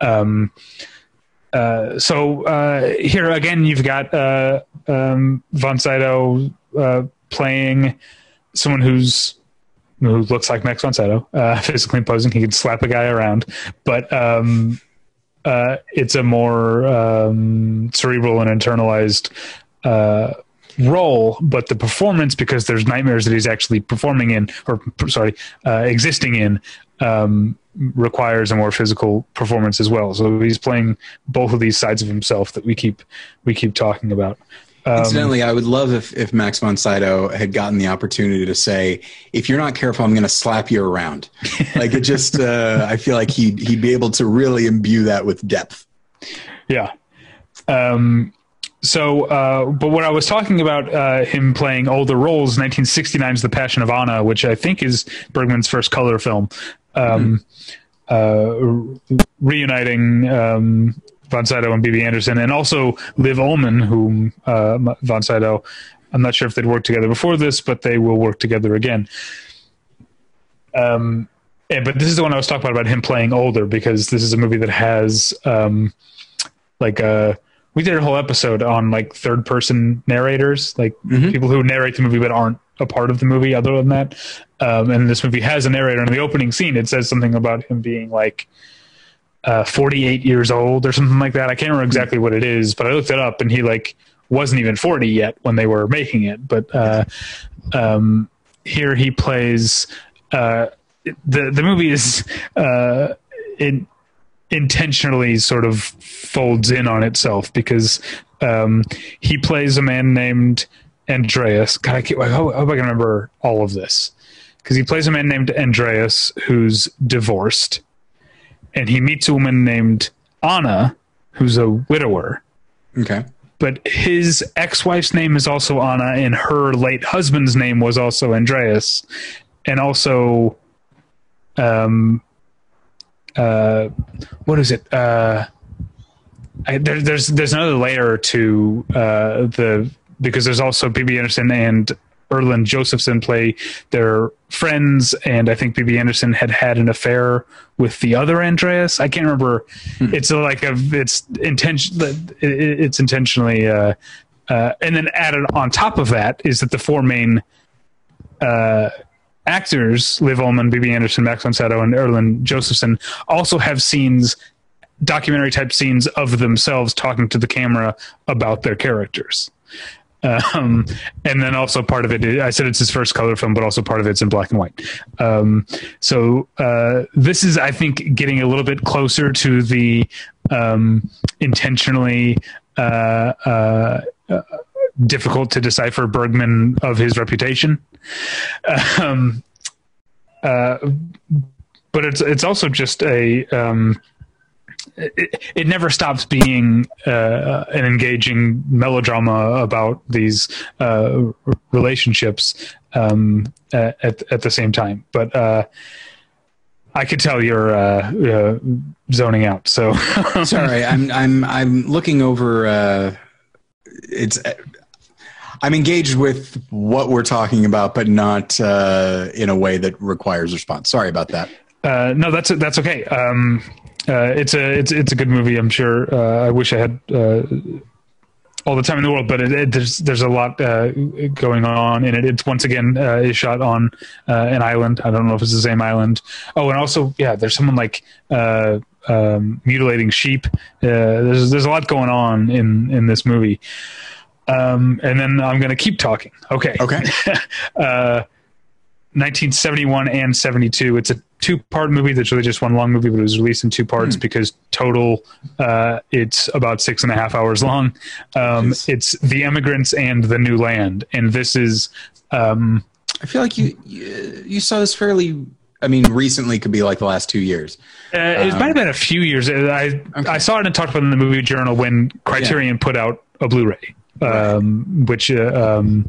Um, uh, so uh, here again, you've got uh, um, Von Sydow uh, playing someone who's who looks like Max von Sydow, uh, physically imposing. He can slap a guy around, but um, uh, it's a more um, cerebral and internalized uh, role. But the performance, because there's nightmares that he's actually performing in, or sorry, uh, existing in, um, requires a more physical performance as well. So he's playing both of these sides of himself that we keep we keep talking about. Um, Incidentally, I would love if, if Max von Sydow had gotten the opportunity to say, "If you're not careful, I'm going to slap you around." like it just, uh, I feel like he'd he'd be able to really imbue that with depth. Yeah. Um, so, uh, but what I was talking about uh, him playing older roles, 1969's The Passion of Anna, which I think is Bergman's first color film, um, mm-hmm. uh, reuniting um, Von Sydow and Bibi Andersson, and also Liv Ullmann, whom uh, Von Sydow. I'm not sure if they'd worked together before this, but they will work together again. Um, and, but this is the one I was talking about about him playing older because this is a movie that has um, like a uh, we did a whole episode on like third person narrators, like mm-hmm. people who narrate the movie but aren't a part of the movie other than that. Um, and this movie has a narrator in the opening scene. It says something about him being like uh, 48 years old or something like that. I can't remember exactly what it is, but I looked it up and he like wasn't even 40 yet when they were making it. But uh, um, here he plays. Uh, the the movie is uh, in, intentionally sort of folds in on itself because um, he plays a man named Andreas. God, I, keep, I, hope, I hope I can remember all of this because he plays a man named Andreas who's divorced and he meets a woman named Anna, who's a widower. Okay. But his ex-wife's name is also Anna, and her late husband's name was also Andreas, and also, um, uh, what is it? Uh, I, there, there's there's another layer to uh, the because there's also Bibi Andersson and Erland Josephson play their friends, and I think Bibi Andersson had had an affair with the other Andreas. I can't remember. Hmm. It's like a it's intention. It's intentionally, uh, uh, and then added on top of that is that the four main uh, actors, Liv Ullmann, Bibi Andersson, Max von Sydow, and Erland Josephson, also have scenes documentary type scenes of themselves talking to the camera about their characters. Um, and then also part of it, I said it's his first color film, but also part of it's in black and white. Um, so uh, this is, I think, getting a little bit closer to the um, intentionally uh, uh, difficult to decipher Bergman of his reputation. Um, uh, but it's it's also just a um, it, it, never stops being uh, an engaging melodrama about these uh, relationships um, at at the same time. But uh, I could tell you're uh, uh, zoning out. So sorry, I'm I'm I'm looking over. Uh, it's I'm engaged with what we're talking about, but not in a way that requires response. Sorry about that. no, that's that's okay. Um, uh, it's a it's it's a good movie. I'm sure. Uh, I wish I had uh, all the time in the world, but it, it, there's there's a lot uh, going on in it. It's once again uh, is shot on uh, an island. I don't know if it's the same island. Oh, and also yeah, there's someone like um, mutilating sheep. there's there's a lot going on in in this movie. Um, and then I'm going to keep talking. Okay. Okay. 1971 and 72. It's a two part movie that's really just one long movie, but it was released in two parts mm. because total uh, it's about six and a half hours long. Um, it's The Emigrants and The New Land. And this is. Um, I feel like you, you, you saw this fairly I mean, recently could be like the last two years. Uh, it um, might have been a few years. I okay. I saw it and talked about it in the movie journal when Criterion yeah. put out a Blu-ray um, which uh, um,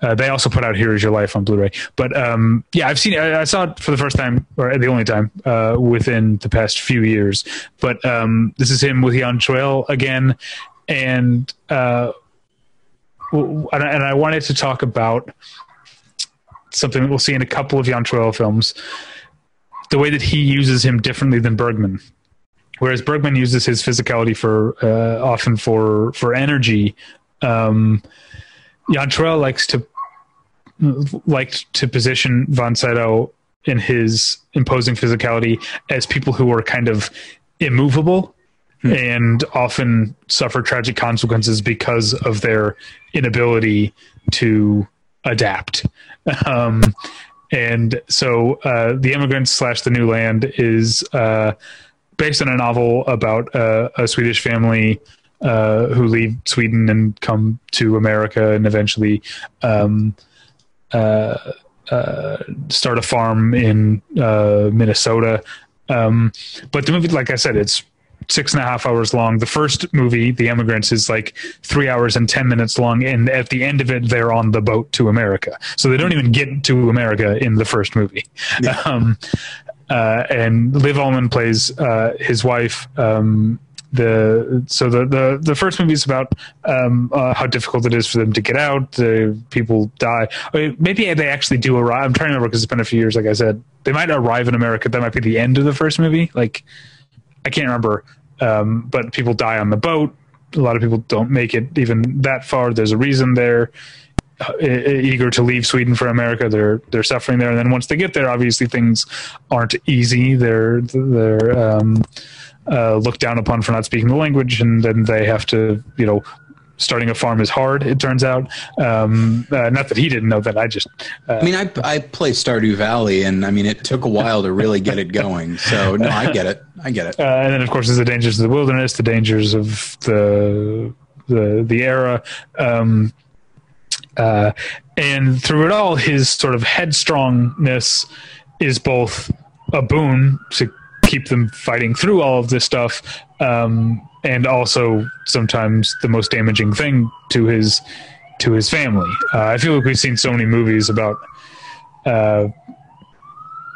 uh, they also put out "Here Is Your Life" on Blu-ray. But um, yeah, I've seen. I, I, saw it for the first time, or the only time, uh, within the past few years. But um, this is him with Jan Troell again, and uh, and I wanted to talk about something that we'll see in a couple of Jan Troell films. The way that he uses him differently than Bergman whereas Bergman uses his physicality for uh, often for for energy. Um, Jan Troell likes to liked to position von Sydow in his imposing physicality as people who are kind of immovable hmm. and often suffer tragic consequences because of their inability to adapt. Um, and so, uh, the immigrants slash the new land is uh, based on a novel about uh, a Swedish family uh, who leave Sweden and come to America and eventually um, uh, uh, start a farm in Minnesota. Um, but the movie, like I said, it's six and a half hours long. The first movie, The Emigrants, is like three hours and 10 minutes long. And at the end of it, they're on the boat to America. So they don't even get to America in the first movie. Yeah. Um, uh, and Liv Ullmann plays uh, his wife. Um, the so the, the the first movie is about um, uh, how difficult it is for them to get out. The people die. I mean, maybe they actually do arrive. I'm trying to remember because it's been a few years. Like I said, they might arrive in America. That might be the end of the first movie. Like I can't remember. Um, but people die on the boat. A lot of people don't make it even that far. There's a reason they're uh, eager to leave Sweden for America. They're they're suffering there, and then once they get there, obviously things aren't easy. They're they're um, uh, looked down upon for not speaking the language, and then they have to you know starting a farm is hard. It turns out. Um, uh, not that he didn't know that. I just. Uh, I mean, I I play Stardew Valley, and I mean, it took a while to really get it going. So no, I get it. I get it. Uh, and then, of course, there's the dangers of the wilderness, the dangers of the the the era. Um, uh, and through it all, his sort of headstrongness is both a boon to keep them fighting through all of this stuff, um, and also sometimes the most damaging thing to his to his family. Uh, I feel like we've seen so many movies about uh,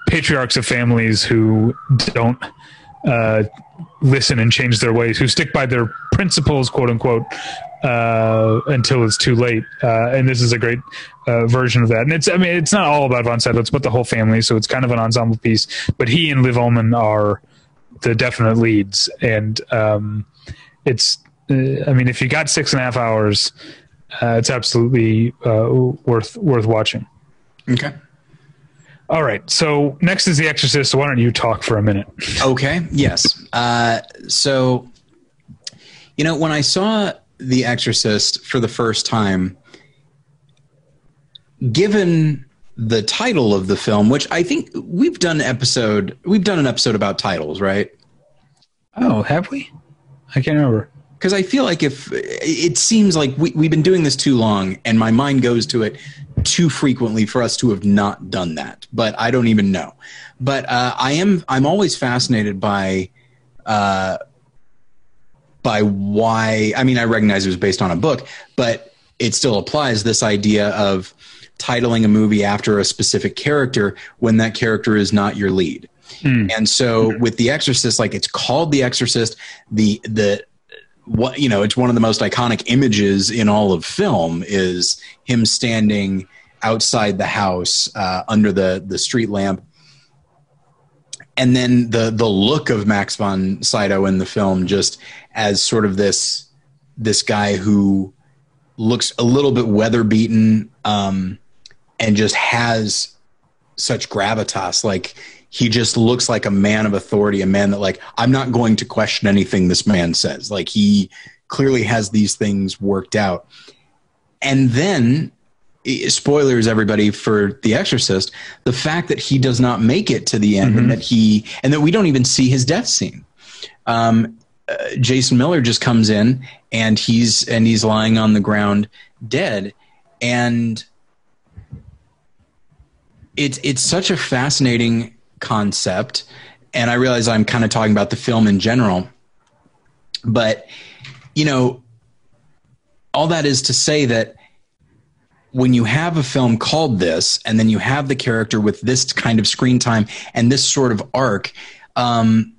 patriarchs of families who don't uh, listen and change their ways, who stick by their principles, quote unquote, uh, until it's too late. Uh, and this is a great uh, version of that. And it's, I mean, it's not all about Von Sydow, it's about the whole family. So it's kind of an ensemble piece. But he and Liv Ullmann are the definite leads. And um, it's, uh, I mean, if you got six and a half hours, uh, it's absolutely uh, worth worth watching. Okay. All right. So next is The Exorcist. Why don't you talk for a minute? Okay. Yes. Uh, so, you know, when I saw The Exorcist for the first time, given the title of the film, which I think we've done an episode, we've done an episode about titles, right? Oh, have we? I can't remember. Because I feel like if it seems like we, we've been doing this too long, and my mind goes to it too frequently for us to have not done that. But I don't even know. But uh, I am. I'm always fascinated by. Uh, by why I mean I recognize it was based on a book, but it still applies this idea of titling a movie after a specific character when that character is not your lead. Hmm. And so with The Exorcist, like it's called The Exorcist, the the what you know, it's one of the most iconic images in all of film is him standing outside the house uh, under the the street lamp. And then the the look of Max von Sydow in the film just as sort of this this guy who looks a little bit weather beaten um, and just has such gravitas like he just looks like a man of authority, a man that like I'm not going to question anything this man says. Like he clearly has these things worked out. And then spoilers everybody for the exorcist the fact that he does not make it to the end mm-hmm. and that he and that we don't even see his death scene um, jason miller just comes in and he's and he's lying on the ground dead. And it's it's such a fascinating concept, and I realize I'm kind of talking about the film in general, but you know, all that is to say that when you have a film called this, and then you have the character with this kind of screen time and this sort of arc, um,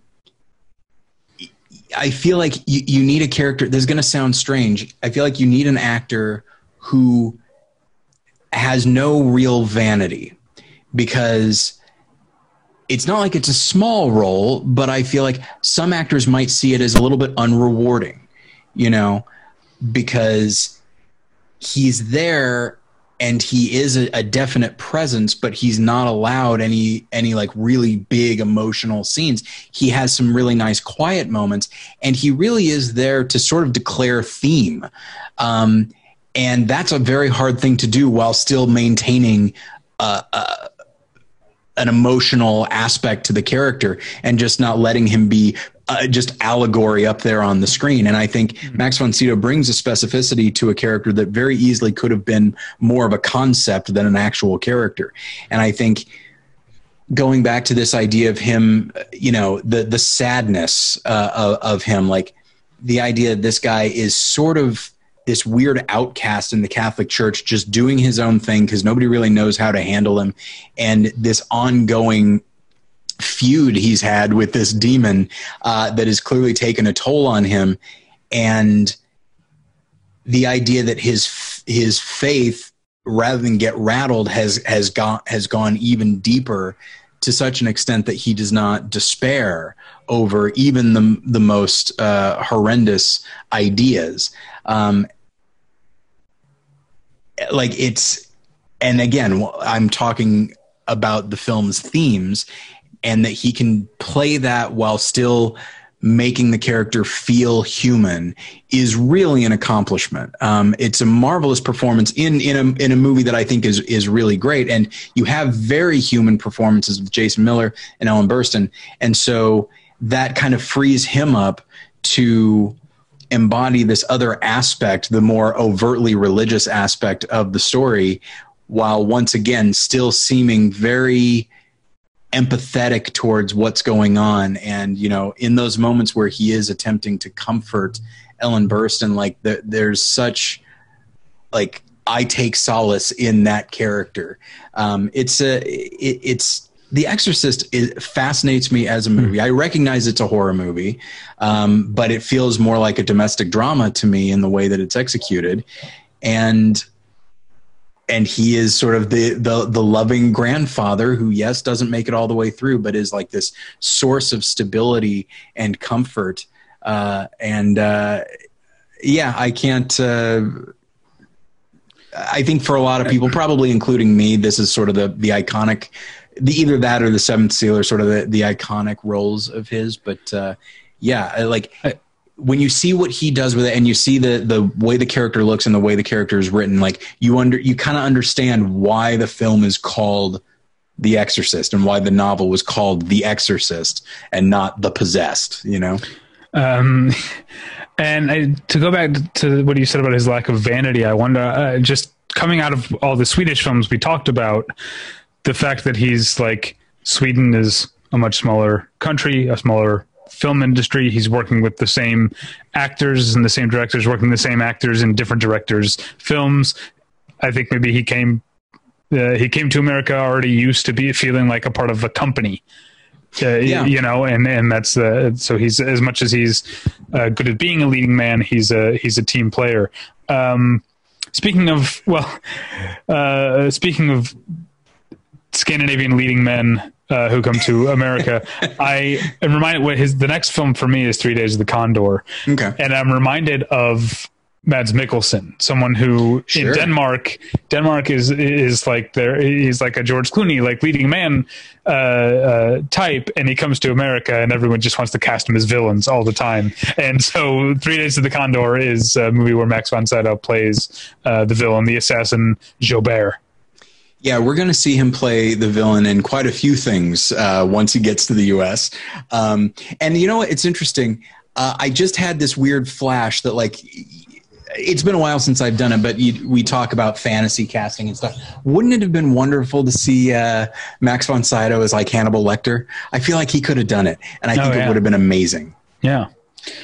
I feel like you, you need a character. This is going to sound strange. I feel like you need an actor who has no real vanity because it's not like it's a small role, but I feel like some actors might see it as a little bit unrewarding, you know, because he's there and he is a, a, definite presence, but he's not allowed any any like really big emotional scenes. He has some really nice quiet moments, and he really is there to sort of declare theme. Um, and that's a very hard thing to do while still maintaining uh, uh, an emotional aspect to the character and just not letting him be uh, just allegory up there on the screen. And I think mm-hmm. Max von Sydow brings a specificity to a character that very easily could have been more of a concept than an actual character. And I think going back to this idea of him, you know, the the sadness uh, of, of him, like the idea that this guy is sort of this weird outcast in the Catholic Church, just doing his own thing because nobody really knows how to handle him, and this ongoing feud he's had with this demon uh, that has clearly taken a toll on him, and the idea that his his faith, rather than get rattled, has has gone has gone even deeper to such an extent that he does not despair over even the the most uh, horrendous ideas. Um, like it's and again i'm talking about the film's themes and that he can play that while still making the character feel human is really an accomplishment. Um, it's a marvelous performance in in a in a movie that I think is is really great. And you have very human performances with Jason Miller and Ellen Burstyn, and so that kind of frees him up to embody this other aspect, the more overtly religious aspect of the story, while once again still seeming very empathetic towards what's going on. And, you know, in those moments where he is attempting to comfort Ellen Burstyn, like the, there's such like I take solace in that character. Um, it's a it, it's the Exorcist is, fascinates me as a hmm. movie. I recognize it's a horror movie, um, but it feels more like a domestic drama to me in the way that it's executed, and and he is sort of the the the loving grandfather who, yes, doesn't make it all the way through, but is like this source of stability and comfort. Uh, and uh, yeah, I can't. Uh, I think for a lot of people, probably including me, this is sort of the the iconic the either that or the Seventh Seal are sort of the, the iconic roles of his. But uh, yeah, like when you see what he does with it, and you see the the way the character looks and the way the character is written, like you under you kind of understand why the film is called The Exorcist and why the novel was called The Exorcist and not The Possessed. You know. Um, and I, to go back to what you said about his lack of vanity, I wonder, uh, just coming out of all the Swedish films we talked about, the fact that he's like Sweden is a much smaller country, a smaller film industry. He's working with the same actors and the same directors, working the same actors in different directors' films. I think maybe he came uh, he came to America already used to be feeling like a part of a company. Uh, yeah. you know, and and that's uh, so he's as much as he's uh, good at being a leading man, he's a he's a team player. Um, speaking of well, uh, speaking of Scandinavian leading men uh, who come to America. I am reminded what his the next film for me is Three Days of the Condor. Okay, and I'm reminded of Mads Mikkelsen, someone who sure. in Denmark, Denmark is is like there. He's like a George Clooney, like leading man uh, uh, type, and he comes to America, and everyone just wants to cast him as villains all the time. And so, Three Days of the Condor is a movie where Max von Sydow plays uh, the villain, the assassin Joubert. Yeah, we're going to see him play the villain in quite a few things uh, once he gets to the U.S. Um, and you know what? It's interesting. Uh, I just had this weird flash that, like, it's been a while since I've done it, but you, we talk about fantasy casting and stuff. Wouldn't it have been wonderful to see uh, Max von Sydow as like Hannibal Lecter? I feel like he could have done it, and I oh, think yeah. it would have been amazing. Yeah.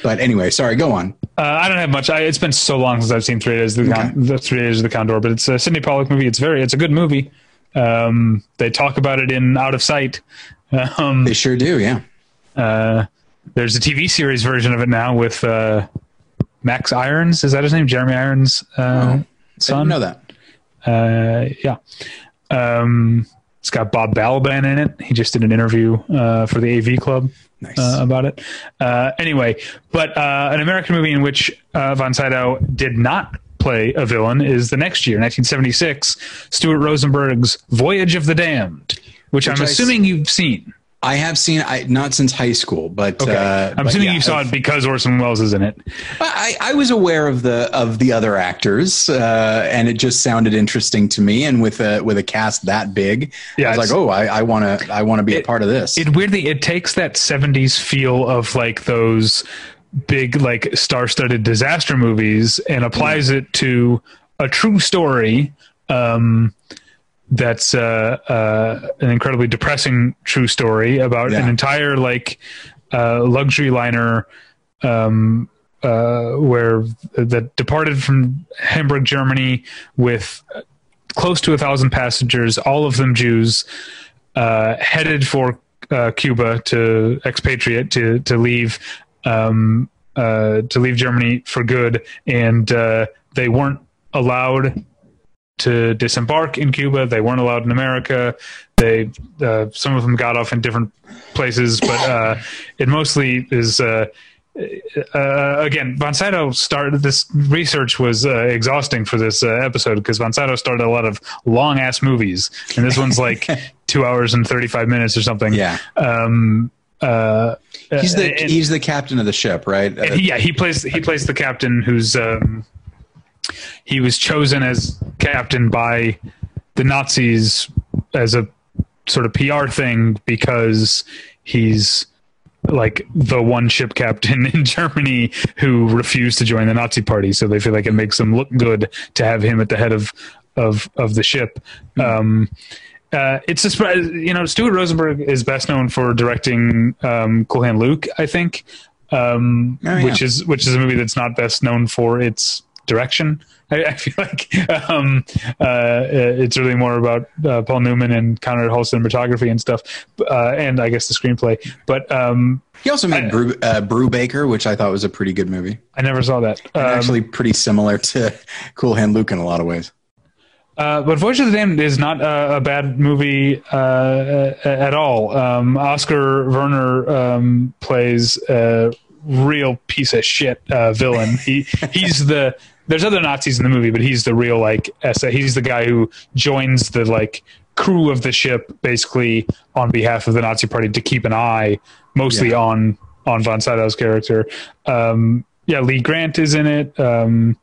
But anyway, sorry. Go on. Uh, I don't have much. I, it's been so long since I've seen Three Days of the, Con- the Three Days of the Condor, but it's a Sydney Pollack movie. It's very. It's a good movie. Um, they talk about it in Out of Sight. Um, they sure do. Yeah. Uh, there's a TV series version of it now with uh, Max Irons. Is that his name? Jeremy Irons' uh, oh, son. I didn't know that. Uh, yeah. Um, It's got Bob Balaban in it. He just did an interview uh, for the AV Club Nice. uh, about it. Uh, anyway, but uh, an American movie in which uh, Von Sydow did not play a villain is the next year, 1976, Stuart Rosenberg's Voyage of the Damned, which, I'm I s- assuming you've seen. I have seen I not since high school, but Okay, uh, I'm assuming yeah, you saw I've- it because Orson Welles is in it. I, I was aware of the of the other actors, uh, and it just sounded interesting to me. And with a with a cast that big, Yeah, I was like, oh, I want to I want to be a It- part of this. It weirdly it takes that 70s feel of like those big like star-studded disaster movies and applies it to a true story um that's uh, uh, an incredibly depressing true story about Yeah. an entire like uh, luxury liner um, uh, where that departed from Hamburg, Germany, with close to a thousand passengers, all of them Jews, uh, headed for uh, Cuba to expatriate to to leave um, uh, to leave Germany for good, and uh, they weren't allowed to disembark in Cuba. They weren't allowed in America. They uh, some of them got off in different places, but uh, it mostly is. Uh, uh, again, Von Sydow started this research was uh, exhausting for this uh, episode because Von Sydow started a lot of long ass movies, and this one's like two hours and thirty five minutes or something. yeah, Um, uh, he's the and- he's the captain of the ship, right? Uh, yeah, he plays he plays the captain who's um, he was chosen as captain by the Nazis as a sort of PR thing because he's like the one ship captain in Germany who refused to join the Nazi party, so they feel like it makes them look good to have him at the head of of of the ship. Um, uh, it's a sp- you know Stuart Rosenberg is best known for directing um, Cool Hand Luke, I think, um, Oh, yeah. which is which is a movie that's not best known for its direction. I, I feel like um, uh, it's really more about uh, Paul Newman and Conrad Hall cinematography and stuff, uh, and I guess the screenplay. But um, he also made Brew, uh, Brubaker, which I thought was a pretty good movie. I never saw that. Um, actually, pretty similar to Cool Hand Luke in a lot of ways. Uh, but Voyage of the Damned is not a, a bad movie uh, at all. Um, Oskar Werner um, plays a real piece of shit uh, villain. He he's the there's other Nazis in the movie, but he's the real like SA. He's the guy who joins the like crew of the ship basically on behalf of the Nazi party to keep an eye mostly Yeah. on on Von Sydow's character. Um, yeah, Lee Grant is in it. Um,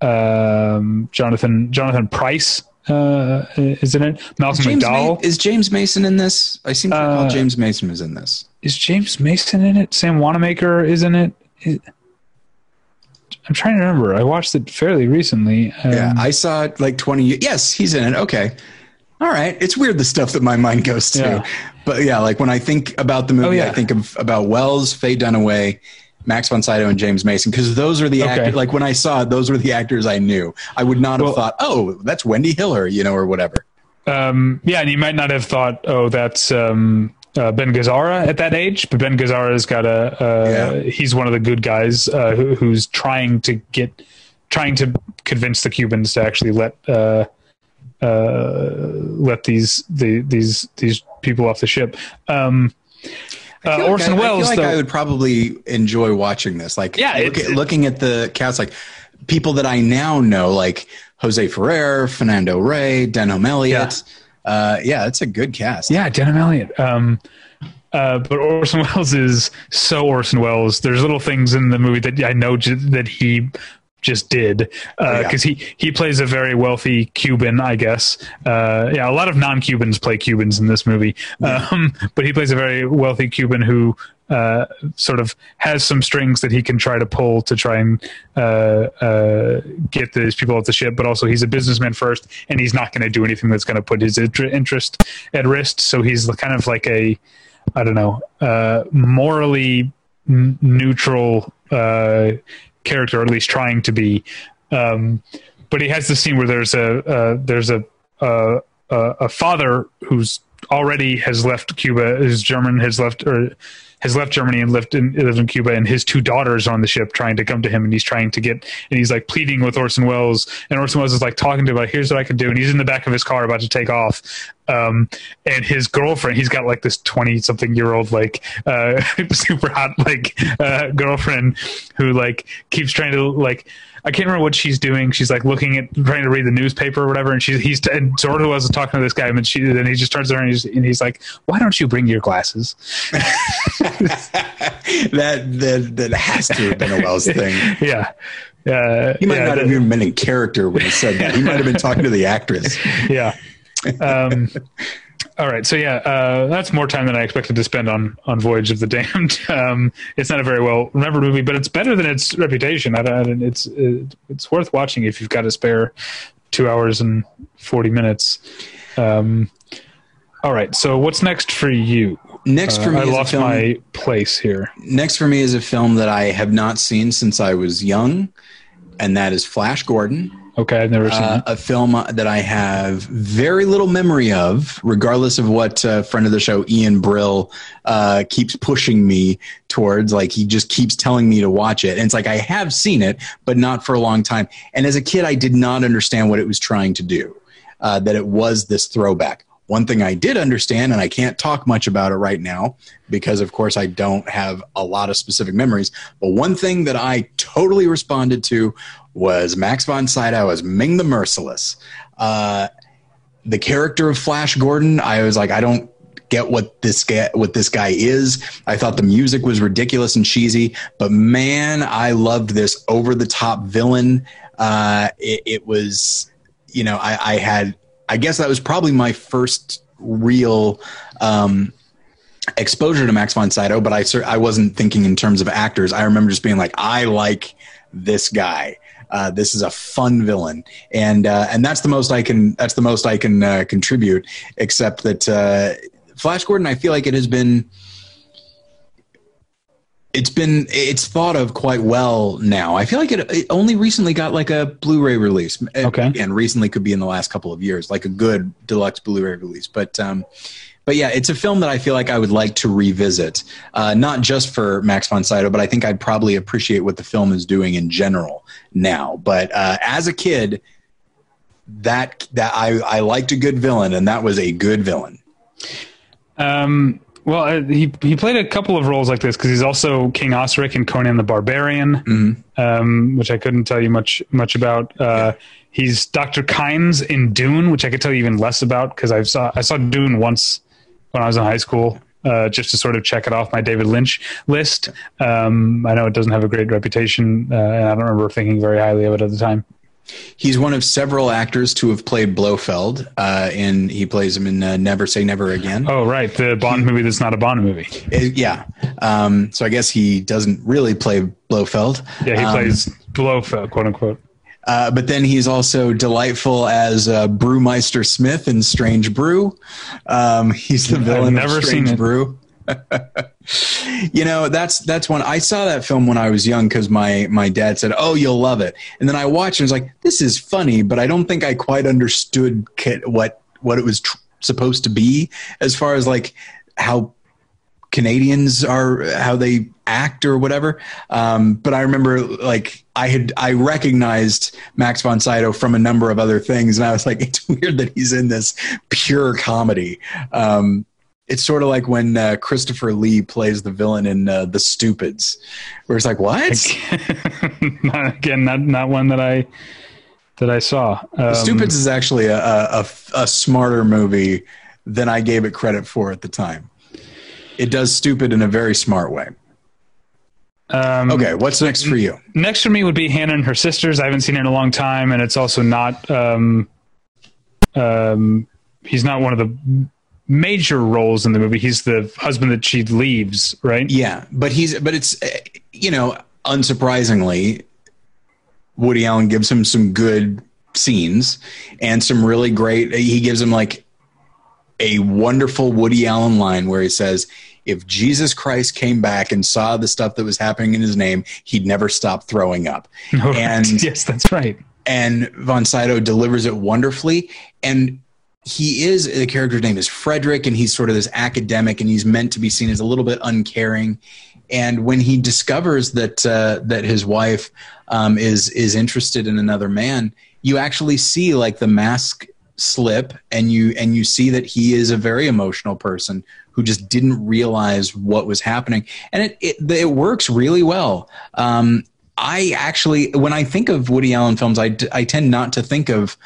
um, Jonathan Jonathan Pryce uh, is in it. Malcolm James McDowell Ma- is James Mason in this? I seem to recall Uh, James Mason was in this. is James Mason in it. Sam Wanamaker is in it. Is- I'm trying to remember. I watched it fairly recently. Um, Yeah, I saw it like 20 years. Yes, he's in it. Okay. All right. It's weird the stuff that my mind goes to. Yeah. But yeah, like when I think about the movie, Oh, yeah. I think of about Welles, Faye Dunaway, Max von Sydow, and James Mason because those are the Okay. actors. Like when I saw it, those were the actors I knew. I would not have thought, oh, that's Wendy Hiller, you know, or whatever. um, yeah, and you might not have thought, oh, that's um, uh, Ben Gazzara at that age, but Ben Gazzara's got a. Uh, Yeah. He's one of the good guys uh, who, who's trying to get, trying to convince the Cubans to actually let. Uh, uh, let these the, these these people off the ship. Um, I uh, like Orson I, I Welles, feel like though, I would probably enjoy watching this. Like, Yeah, look at, looking at the cast, like people that I now know, like Jose Ferrer, Fernando Rey, Denholm Elliott. Yeah. Uh, yeah, it's a good cast. Yeah, Denholm Elliott. Um, uh, but Orson Welles is so Orson Welles. There's little things in the movie that I know j- that he just did because yeah. he he plays a very wealthy Cuban, I guess. Uh, yeah, a lot of non-Cubans play Cubans in this movie, um, but he plays a very wealthy Cuban who. Uh, sort of has some strings that he can try to pull to try and uh, uh, get these people off the ship, but also he's a businessman first, and he's not going to do anything that's going to put his interest at risk. So he's kind of like a, I don't know, morally n- neutral character, or at least trying to be. Um, but he has the scene where there's a uh, there's a, a a father who's already has left Cuba, who's German, has left or has left Germany and lived in lived in Cuba, and his two daughters are on the ship trying to come to him, and he's trying to get, and he's like pleading with Orson Welles, and Orson Welles is like talking to him like, "Here's what I can do," and he's in the back of his car about to take off, um, and his girlfriend, he's got like this twenty something year old like uh, super hot like uh, girlfriend who like keeps trying to like. I can't remember what she's doing. She's like looking at trying to read the newspaper or whatever, and she's he's and Zordo was talking to this guy, and she and he just turns her and he's, and he's like, "Why don't you bring your glasses?" that that that has to have been a Welles thing. yeah, uh, He might yeah, not the- have even been in character when he said that. He might have been talking to the actress. yeah. Um, all right, so yeah, uh, that's more time than I expected to spend on on Voyage of the Damned. Um, it's not a very well remembered movie, but it's better than its reputation. I, don't- it's it's worth watching if you've got to spare two hours and forty minutes. Um, all right, so what's next for you? Next for Uh, me I is a lost film- my place here. Next for me is a film that I have not seen since I was young, and that is Flash Gordon. Okay, I've never seen Uh, a film that I have very little memory of, regardless of what uh, friend of the show Ian Brill uh, keeps pushing me towards. Like he just keeps telling me to watch it, and it's like I have seen it, but not for a long time. And as a kid, I did not understand what it was trying to do. Uh, that it was this throwback. One thing I did understand, and I can't talk much about it right now because, of course, I don't have a lot of specific memories. But one thing that I totally responded to was Max von Sydow as Ming the Merciless. Uh, the character of Flash Gordon, I was like, I don't get what this guy what this guy is. I thought the music was ridiculous and cheesy, but man, I loved this over the top villain. Uh, it, it was, you know, I, I had, I guess that was probably my first real um, exposure to Max von Sydow, but I I wasn't thinking in terms of actors. I remember just being like, I like this guy. Uh, this is a fun villain, and uh, and that's the most I can. That's the most I can uh, contribute. Except that uh, Flash Gordon, I feel like it has been. It's been it's thought of quite well now. I feel like it, it only recently got like a Blu-ray release. Okay. and recently could be in the last couple of years, like a good deluxe Blu-ray release. But um, but yeah, it's a film that I feel like I would like to revisit, uh, not just for Max von Sydow, but I think I'd probably appreciate what the film is doing in general now. But uh, as a kid, that that I I liked a good villain, and that was a good villain. Um, well, uh, he he played a couple of roles like this because he's also King Osric in Conan the Barbarian, um, which I couldn't tell you much much about. Uh, He's Doctor Kynes in Dune, which I could tell you even less about because I saw I saw Dune once when I was in high school. Uh, just to sort of check it off my David Lynch list. Um, I know it doesn't have a great reputation, uh, and I don't remember thinking very highly of it at the time. He's one of several actors to have played Blofeld, uh, and he plays him in uh, Never Say Never Again. Oh, right, the Bond movie that's not a Bond movie. Uh, yeah, um, so I guess he doesn't really play Blofeld. Yeah, he Um, plays Blofeld, quote unquote. Uh, but then he's also delightful as uh, Brewmeister Smith in Strange Brew. Um, he's the villain never of seen Strange it. Brew. you know, that's that's when I saw that film when I was young because my my dad said, "Oh, you'll love it," and then I watched and was like, "This is funny," but I don't think I quite understood what what it was tr- supposed to be as far as like how Canadians are how they act or whatever. Um, but I remember like I had I recognized Max von Sydow from a number of other things, and I was like, it's weird that he's in this pure comedy. Um, it's sort of like when uh, Christopher Lee plays the villain in uh, The Stupids, where it's like, what? Not- Again, not not one that I that I saw. Um, Stupids is actually a, a, a, a smarter movie than I gave it credit for at the time. It does stupid in a very smart way. Um, Okay, what's next for you? Next for me would be Hannah and her sisters. I haven't seen it in a long time, and it's also not. Um, um, he's not one of the major roles in the movie. He's the husband that she leaves, right? Yeah, but he's but it's uh, you know unsurprisingly, Woody Allen gives him some good scenes and some really great. He gives him like a wonderful Woody Allen line where he says, "If Jesus Christ came back and saw the stuff that was happening in His name, he'd never stop throwing up." and yes, that's right. and Von Sydow delivers it wonderfully. And he is the character's name is Frederick, and he's sort of this academic, and he's meant to be seen as a little bit uncaring. And when he discovers that uh, that his wife um, is is interested in another man, you actually see like the mask slip, and you and you see that he is a very emotional person who just didn't realize what was happening, and it it, it works really well. Um, I actually, when I think of Woody Allen films, I, I tend not to think of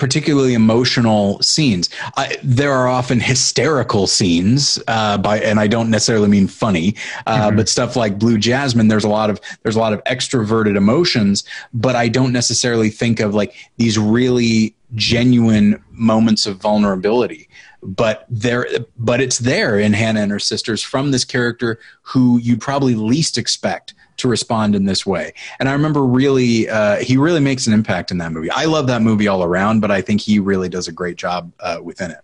particularly emotional scenes. I, there are often hysterical scenes, uh, by, and I don't necessarily mean funny, uh, mm-hmm. but stuff like Blue Jasmine. There's a lot of there's a lot of extroverted emotions, but I don't necessarily think of like these really genuine moments of vulnerability. But there, but it's there in Hannah and her sisters from this character who you probably least expect to respond in this way. And I remember really, uh, he really makes an impact in that movie. I love that movie all around, but I think he really does a great job uh, within it.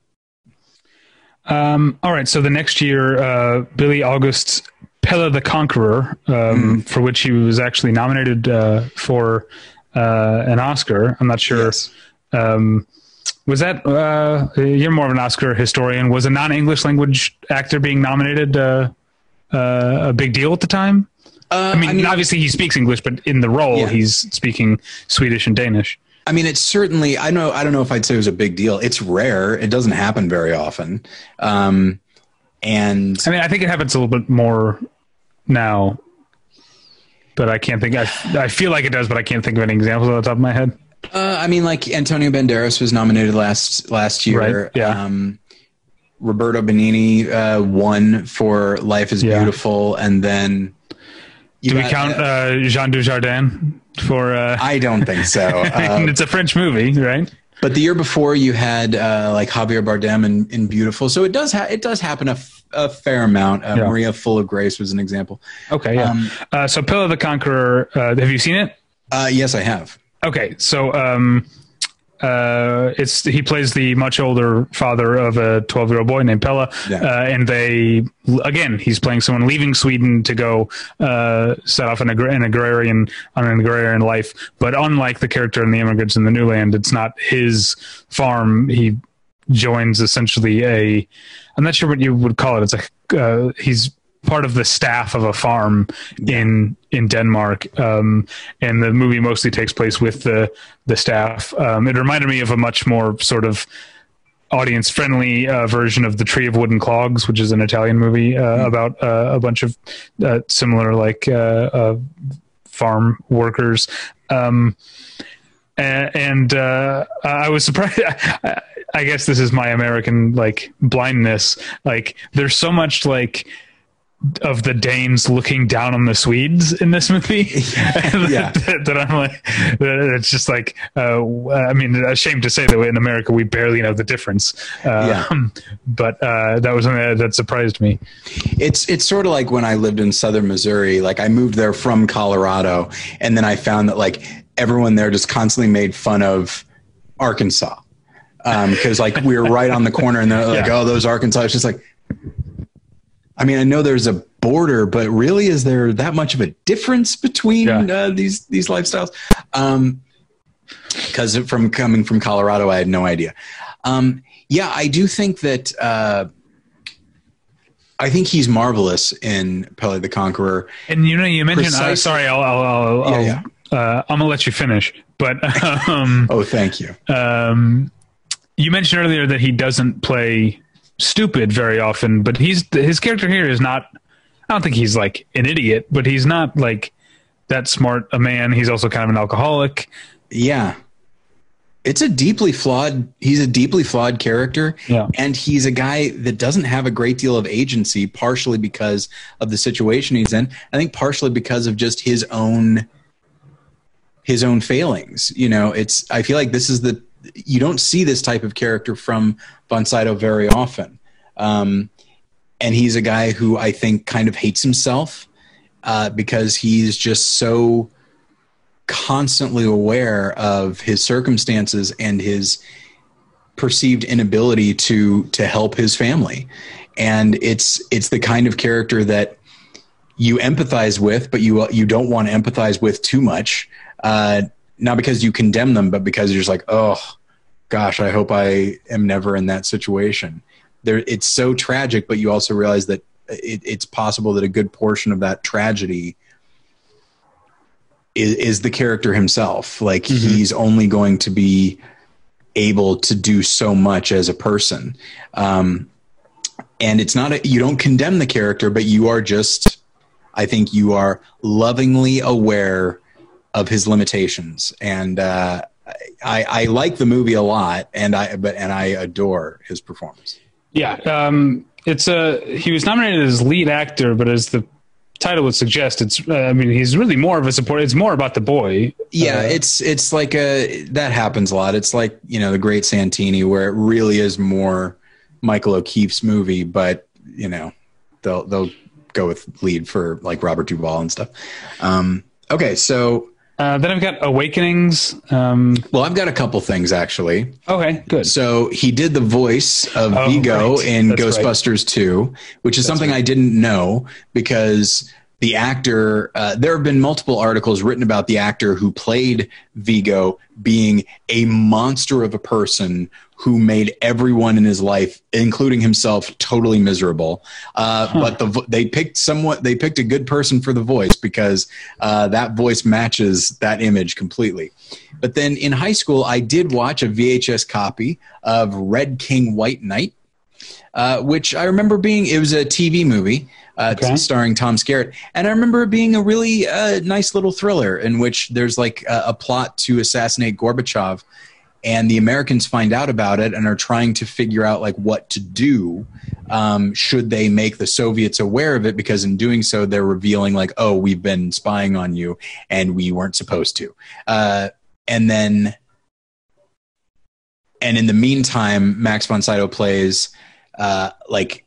Um, all right. So the next year, uh, Bille August's Pelle the Conqueror, um, mm. for which he was actually nominated uh, for uh, an Oscar. I'm not sure. Yes. Um, was that uh, you're more of an Oscar historian? Was a non-English language actor being nominated a big deal at the time? Uh, I, mean, I, mean, obviously he speaks English, but in the role yeah. he's speaking Swedish and Danish. I mean, it's certainly. I know. I don't know if I'd say it was a big deal. It's rare. It doesn't happen very often. Um, and I mean, I think it happens a little bit more now, but I can't think. I I feel like it does, but I can't think of any examples off the top of my head. Uh, I mean, like Antonio Banderas was nominated last last year. Right. Yeah. Um, Roberto Benigni uh, won for Life is yeah. Beautiful, and then you Do we count uh, Jean Dujardin for? Uh, I don't think so. Uh, it's a French movie, right? But the year before, you had uh, like Javier Bardem in, in Biutiful, so it does ha- it does happen a, f- a fair amount. Uh, yeah. Maria Full of Grace was an example. Okay, yeah. Um, uh, so the Conqueror, have you seen it? yes, I have. Okay, so um, uh, it's he plays the much older father of a 12 year old boy named Pelle, yeah. uh, and they again he's playing someone leaving Sweden to go uh, set off an, an agrarian on an agrarian life. But unlike the character in the Immigrants in the New Land, it's not his farm. He joins essentially a I'm not sure what you would call it. It's like uh, he's part of the staff of a farm in in Denmark, um, and the movie mostly takes place with the the staff. Um, it reminded me of a much more sort of audience friendly uh, version of the Tree of Wooden Clogs, which is an Italian movie uh, mm-hmm. about uh, a bunch of uh, similar like uh, uh, farm workers. Um, and, I was surprised. I guess this is my American like blindness. Like, there's so much like of the Danes looking down on the Swedes in this movie. yeah, that, that, I'm like, that it's just like, uh, I mean, ashamed to say that in America we barely know the difference. Uh, yeah. But uh, that was something that surprised me. It's it's sort of like when I lived in Southern Missouri. Like I moved there from Colorado, and then I found that like everyone there just constantly made fun of Arkansas because um, like we were right on the corner, and they're like, yeah. "Oh, those Arkansas." It's just like I mean, I know there's a border, but really, is there that much of a difference between yeah. uh, these these lifestyles? Because um, from coming from Colorado, I had no idea. Um, yeah, I do think that. Uh, I think he's marvelous in Pelle the Conqueror. And you know, you mentioned. Uh, sorry, I'll. I'll, I'll, yeah, yeah. Uh, I'm gonna let you finish, but. Um, oh, thank you. Um, you mentioned earlier that he doesn't play stupid very often, but he's his character here is not. I don't think he's like an idiot, but he's not like that smart a man. He's also kind of an alcoholic. Yeah. It's a deeply flawed he's a deeply flawed character yeah. and he's a guy that doesn't have a great deal of agency partially because of the situation he's in. I think partially because of just his own his own failings. You know, it's I feel like this is the you don't see this type of character from Sydow very often. Um, and he's a guy who I think kind of hates himself uh, because he's just so constantly aware of his circumstances and his perceived inability to to help his family and it's it's the kind of character that you empathize with but you you don't want to empathize with too much uh, not because you condemn them, but because you're just like, oh, gosh, I hope I am never in that situation. There, it's so tragic, but you also realize that it, it's possible that a good portion of that tragedy is, is the character himself. Like Mm-hmm. he's only going to be able to do so much as a person. Um, and it's not a, you don't condemn the character, but you are just, I think you are lovingly aware of his limitations. And, uh, I, I like the movie a lot and I, but, and I adore his performance. Yeah, um, it's a. He was nominated as lead actor, but as the title would suggest, it's. Uh, I mean, he's really more of a support. It's more about the boy. Yeah, Uh, it's it's like a that happens a lot. It's like you know the Great Santini, where it really is more Michael O'Keefe's movie, but you know they'll they'll go with lead for like Robert Duvall and stuff. Um, okay, so Uh, then I've got Awakenings. Um, well, I've got a couple things actually. okay, good. So he did the voice of Oh, Vigo right. in That's Ghostbusters 2, which is something I didn't know because the actor, uh, there have been multiple articles written about the actor who played Vigo being a monster of a person who made everyone in his life, including himself, totally miserable. Uh, But the, vo- they picked somewhat, they picked a good person for the voice because uh, that voice matches that image completely. But then in high school, I did watch a VHS copy of Red King White Knight, uh, which I remember being, it was a TV movie uh, t- starring Tom Skerritt. And I remember it being a really uh, nice little thriller in which there's like a, a plot to assassinate Gorbachev. And the Americans find out about it and are trying to figure out like what to do. Um, should they make the Soviets aware of it? Because in doing so, they're revealing like, oh, we've been spying on you, and we weren't supposed to. Uh, and then and in the meantime max von sydow plays uh, like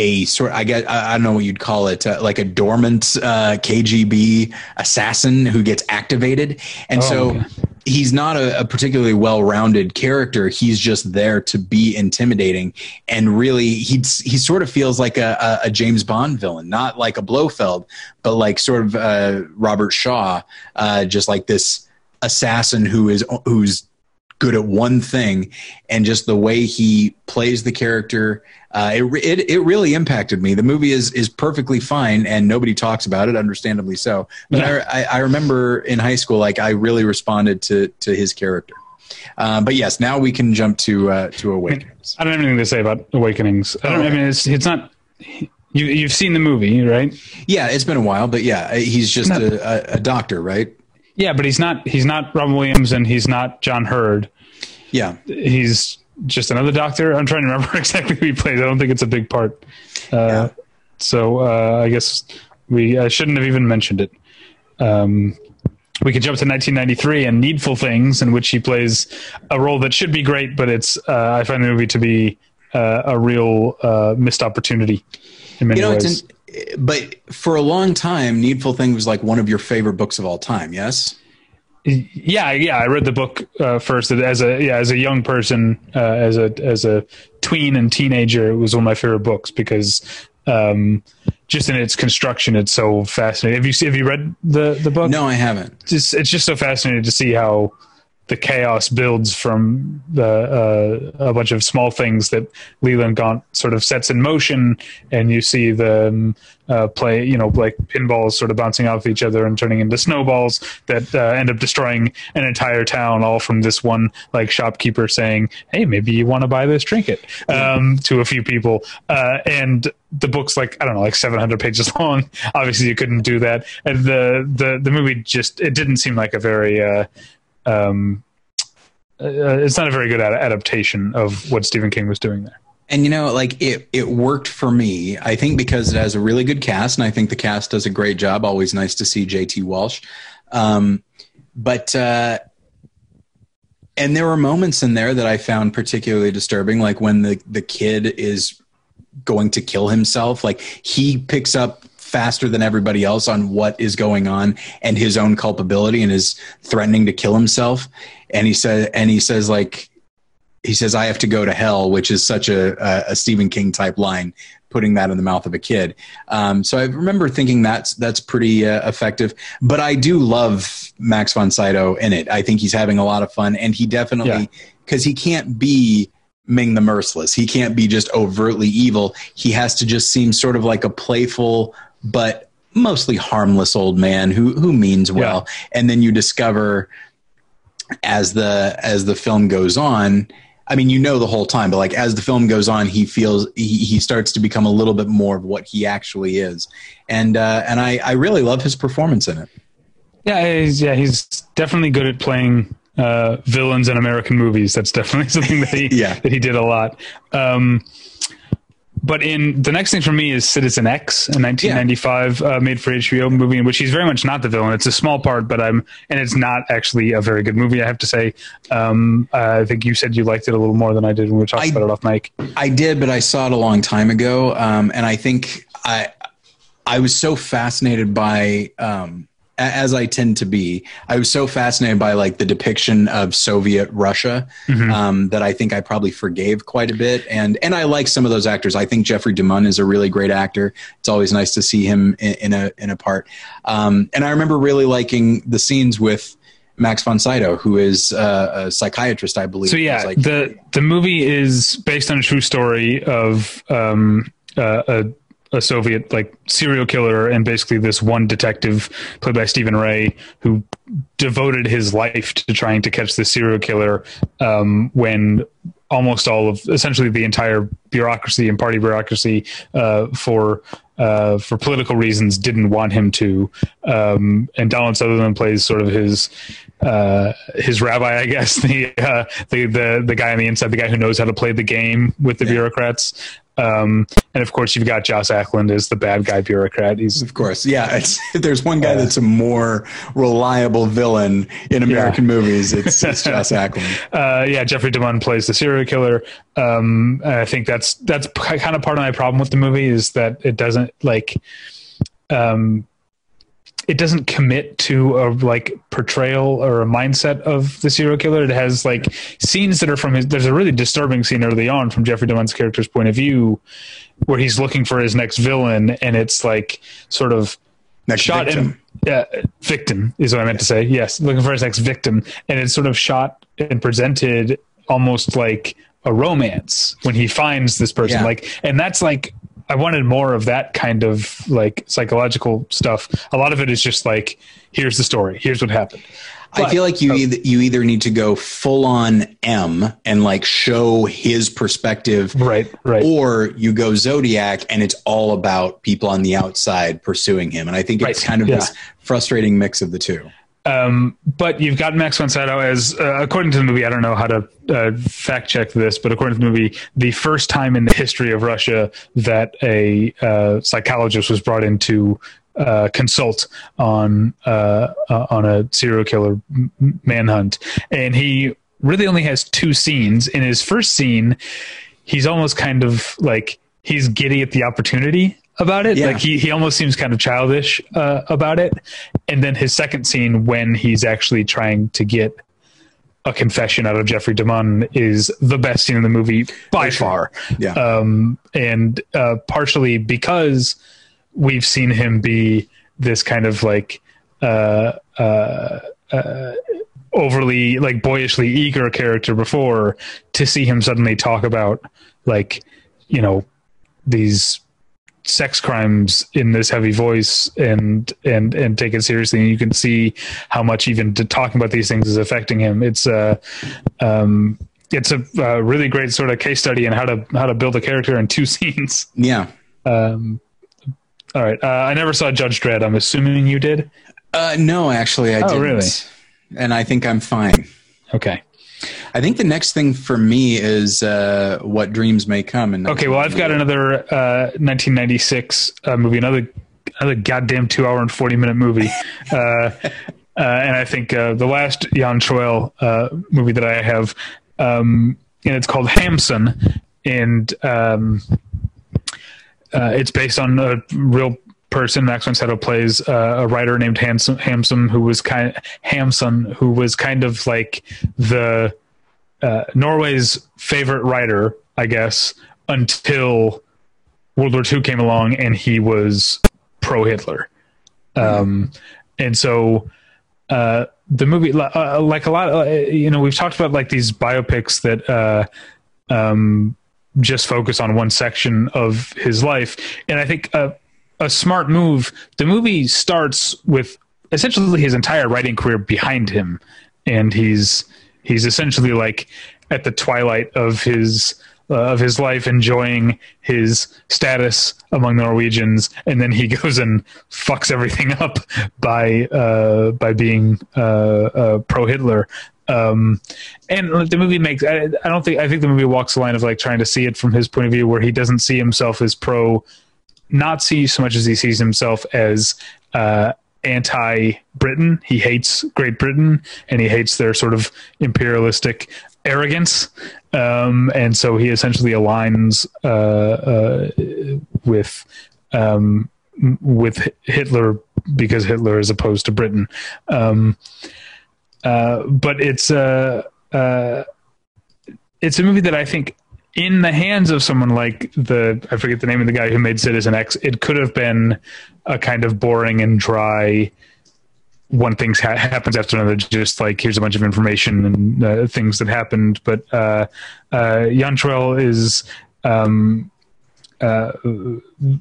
a sort i get i don't know what you'd call it uh, like a dormant uh, kgb assassin who gets activated. And Oh, so he's not a, a particularly well-rounded character. He's just there to be intimidating. And really he's he sort of feels like a, a, a james bond villain not like a blofeld but like sort of uh, robert shaw uh, just like this assassin who is who's good at one thing and just the way he plays the character uh, it, it, it really impacted me the movie is is perfectly fine and nobody talks about it understandably so but Yeah. I, I, remember in high school like i really responded to to his character uh, but yes now we can jump to uh, to awakenings I don't have anything to say about Awakenings. I don't. I mean, it's it's not. You you've seen the movie, right? yeah it's been a while but yeah he's just Not- a, a, a doctor right Yeah, but he's not. He's not Robin Williams, and he's not John Heard. yeah He's just another doctor. I'm trying to remember exactly who he plays. I don't think it's a big part. Uh, Yeah. So uh, I guess we I shouldn't have even mentioned it. Um, we could jump to 1993 and Needful Things, in which he plays a role that should be great, but it's uh, I find the movie to be uh, a real uh, missed opportunity in many you know ways. it's but for a long time needful thing was like one of your favorite books of all time yes? Yeah yeah i read the book uh, first. As a yeah as a young person uh, as a as a tween and teenager it was one of my favorite books because um just in its construction it's so fascinating. Have you see, have you read the the book? No i haven't. Just it's just so fascinating to see how the chaos builds from the uh, a bunch of small things that Leland Gaunt sort of sets in motion, and you see them uh, play, you know, like pinballs sort of bouncing off each other and turning into snowballs that uh, end up destroying an entire town, all from this one like shopkeeper saying, "Hey, maybe you want to buy this trinket," um, to a few people, uh, and the book's like I don't know, like 700 pages long. Obviously, you couldn't do that, and the the the movie just it didn't seem like a very uh, um, uh, it's not a very good ad- adaptation of what Stephen King was doing there. and you know like it it worked for me i think because it has a really good cast and i think the cast does a great job always nice to see jt walsh um, but uh, and there were moments in there that i found particularly disturbing like when the the kid is going to kill himself like he picks up faster than everybody else on what is going on and his own culpability and is threatening to kill himself and he said and he says like he says i have to go to hell which is such a, a, a stephen king type line putting that in the mouth of a kid um, so i remember thinking that's that's pretty uh, effective but i do love max von sydow in it i think he's having a lot of fun and he definitely Yeah. because he can't be Ming the Merciless. He can't be just overtly evil. He has to just seem sort of like a playful but mostly harmless old man who who means well. And then you discover as the as the film goes on. I mean, you know the whole time, but like as the film goes on, he feels he, he starts to become a little bit more of what he actually is, and uh, and I, I really love his performance in it. Yeah, he's, yeah, he's definitely good at playing uh, villains in American movies. That's definitely something that he Yeah. that he did a lot. Um, but in the next thing for me is Citizen X, a 1995 uh, made for HBO movie in which he's very much not the villain. It's a small part, but I'm and it's not actually a very good movie. I have to say. Um, I think you said you liked it a little more than I did when we were talking I- about it off mic. I did, but I saw it a long time ago, um, and I think I I was so fascinated by um, as I tend to be. I was so fascinated by like the depiction of Soviet Russia um, that I think I probably forgave quite a bit, and and I like some of those actors. I think Jeffrey DeMunn is a really great actor. It's always nice to see him in, in a in a part, um, and I remember really liking the scenes with. Max von Sydow, who is uh, a psychiatrist, I believe. So yeah, like- the the movie is based on a true story of um, uh, a a Soviet like serial killer and basically this one detective played by Stephen Rea who devoted his life to trying to catch the serial killer um, when almost all of essentially the entire bureaucracy and party bureaucracy uh, for uh, for political reasons didn't want him to. Um, and Donald Sutherland plays sort of his uh, his rabbi, I guess, the, uh, the the the guy on the inside, the guy who knows how to play the game with the bureaucrats. Um, and of course, you've got Joss Ackland as the bad guy bureaucrat. He's Of course, yeah. It's, there's one guy that's a more reliable villain in American movies, it's, it's Joss Ackland. uh, yeah, Jeffrey DeMunn plays the serial killer. Um, I think that's that's kind of part of my problem with the movie is that it doesn't like, um, it doesn't commit to a like portrayal or a mindset of the serial killer. It has like scenes that are from his. There's a really disturbing scene early on from Jeffrey DeMunn's character's point of view, where he's looking for his next villain, and it's like sort of Next shot victim. and uh, victim is what I meant to say. Yes, looking for his next victim, and it's sort of shot and presented almost like a romance when he finds this person. Yeah. Like, and that's like I wanted more of that kind of like psychological stuff. A lot of it is just like, here's the story, here's what happened. I feel like you either, you either need to go full on M and like show his perspective, Right, right. or you go Zodiac and it's all about people on the outside pursuing him. And I think it's Right, kind of yeah. this frustrating mix of the two. Um, but you've got Max von Sydow as, uh, according to the movie, I don't know how to uh, fact check this, but according to the movie, the first time in the history of Russia that a uh, psychologist was brought in to uh, consult on uh, uh, on a serial killer manhunt, and he really only has two scenes. In his first scene, he's almost kind of like he's giddy at the opportunity about it. Yeah. Like he, he almost seems kind of childish uh, about it. And then his second scene, when he's actually trying to get a confession out of Jeffrey DeMunn, is the best scene in the movie by far. Yeah. Um, and uh, partially because we've seen him be this kind of like uh, uh, uh, overly like boyishly eager character before to see him suddenly talk about like you know these sex crimes in this heavy voice and and and take it seriously and you can see how much even to talking about these things is affecting him it's uh um it's a uh, really great sort of case study in how to how to build a character in two scenes yeah. um all right uh, i never saw judge dredd i'm assuming you did Uh, no, actually, I Oh, didn't. really? And I think I'm fine. okay I think the next thing for me is uh, what dreams may come. And Okay, well, I've got another uh, 1996 uh, movie, another another goddamn two hour and 40 minute movie. uh, uh, and I think uh, the last Jan Troell uh, movie that I have, um, and it's called Hamsun, and um, uh, it's based on a real person. Max von Sydow plays uh, a writer named Hamsun, Hamsun, who was kind Hamsun, who was kind of like the uh, Norway's favorite writer, I guess, until World War II came along and he was pro Hitler. Um, and so uh, the movie, uh, like a lot, of, uh, you know, we've talked about like these biopics that uh, um, just focus on one section of his life, and I think a, smart move. The movie starts with essentially his entire writing career behind him, and he's he's essentially like at the twilight of his uh, of his life, enjoying his status among the Norwegians, and then he goes and fucks everything up by uh, by being uh, uh pro Hitler. Um, and the movie makes I, I, don't think I think the movie walks the line of like trying to see it from his point of view, where he doesn't see himself as pro Nazi so much as he sees himself as uh, anti Britain. He hates Great Britain and he hates their sort of imperialistic arrogance. Um, and so he essentially aligns uh, uh, with um, with Hitler because Hitler is opposed to Britain. Um, uh, but it's a uh, uh, it's a movie that I think in the hands of someone like the I forget the name of the guy who made Citizen X, it could have been a kind of boring and dry one thing ha- happens after another, just like here's a bunch of information and uh, things that happened. But uh, uh, Jan is um, uh,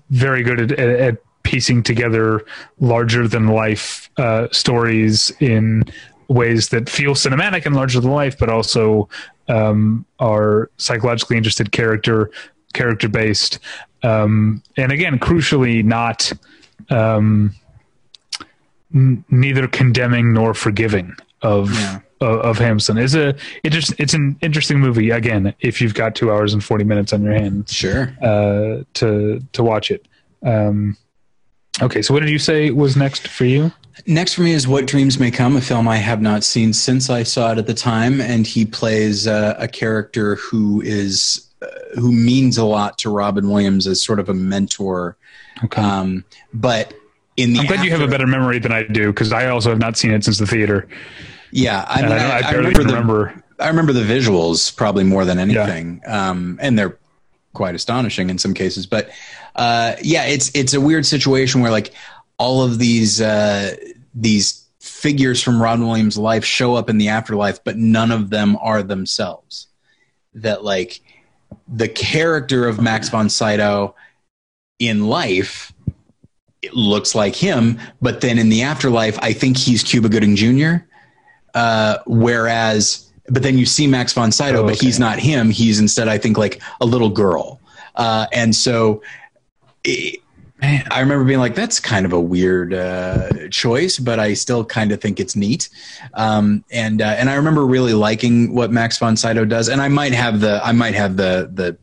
very good at, at, piecing together larger than life uh, stories in ways that feel cinematic and larger than life, but also um, are psychologically interested, character character based, um, and again, crucially, not. Um, n- neither condemning nor forgiving of yeah. of, of Hamsun. Is a it just it's an interesting movie again if you've got two hours and forty minutes on your hands. Sure. Uh, to to watch it. Um, okay, so what did you say was next for you? Next for me is What Dreams May Come, a film I have not seen since I saw it at the time, and he plays uh, a character who is uh, who means a lot to Robin Williams as sort of a mentor. Okay. Um, but in the I'm glad after, you have a better memory than I do because I also have not seen it since the theater. Yeah, I mean, I, I, I, remember the, remember. I remember the visuals probably more than anything, yeah. um, and they're quite astonishing in some cases. But uh, yeah, it's it's a weird situation where like all of these uh, these figures from Robin Williams' life show up in the afterlife, but none of them are themselves. That like the character of Max von Sydow in life it looks like him, but then in the afterlife, I think he's Cuba Gooding Jr. Uh, whereas, but then you see Max von Sydow, oh, okay. but he's not him. He's instead, I think, like a little girl. Uh, and so, it, Man. I remember being like, "That's kind of a weird uh, choice," but I still kind of think it's neat. Um, and uh, and I remember really liking what Max von Sydow does. And I might have the I might have the the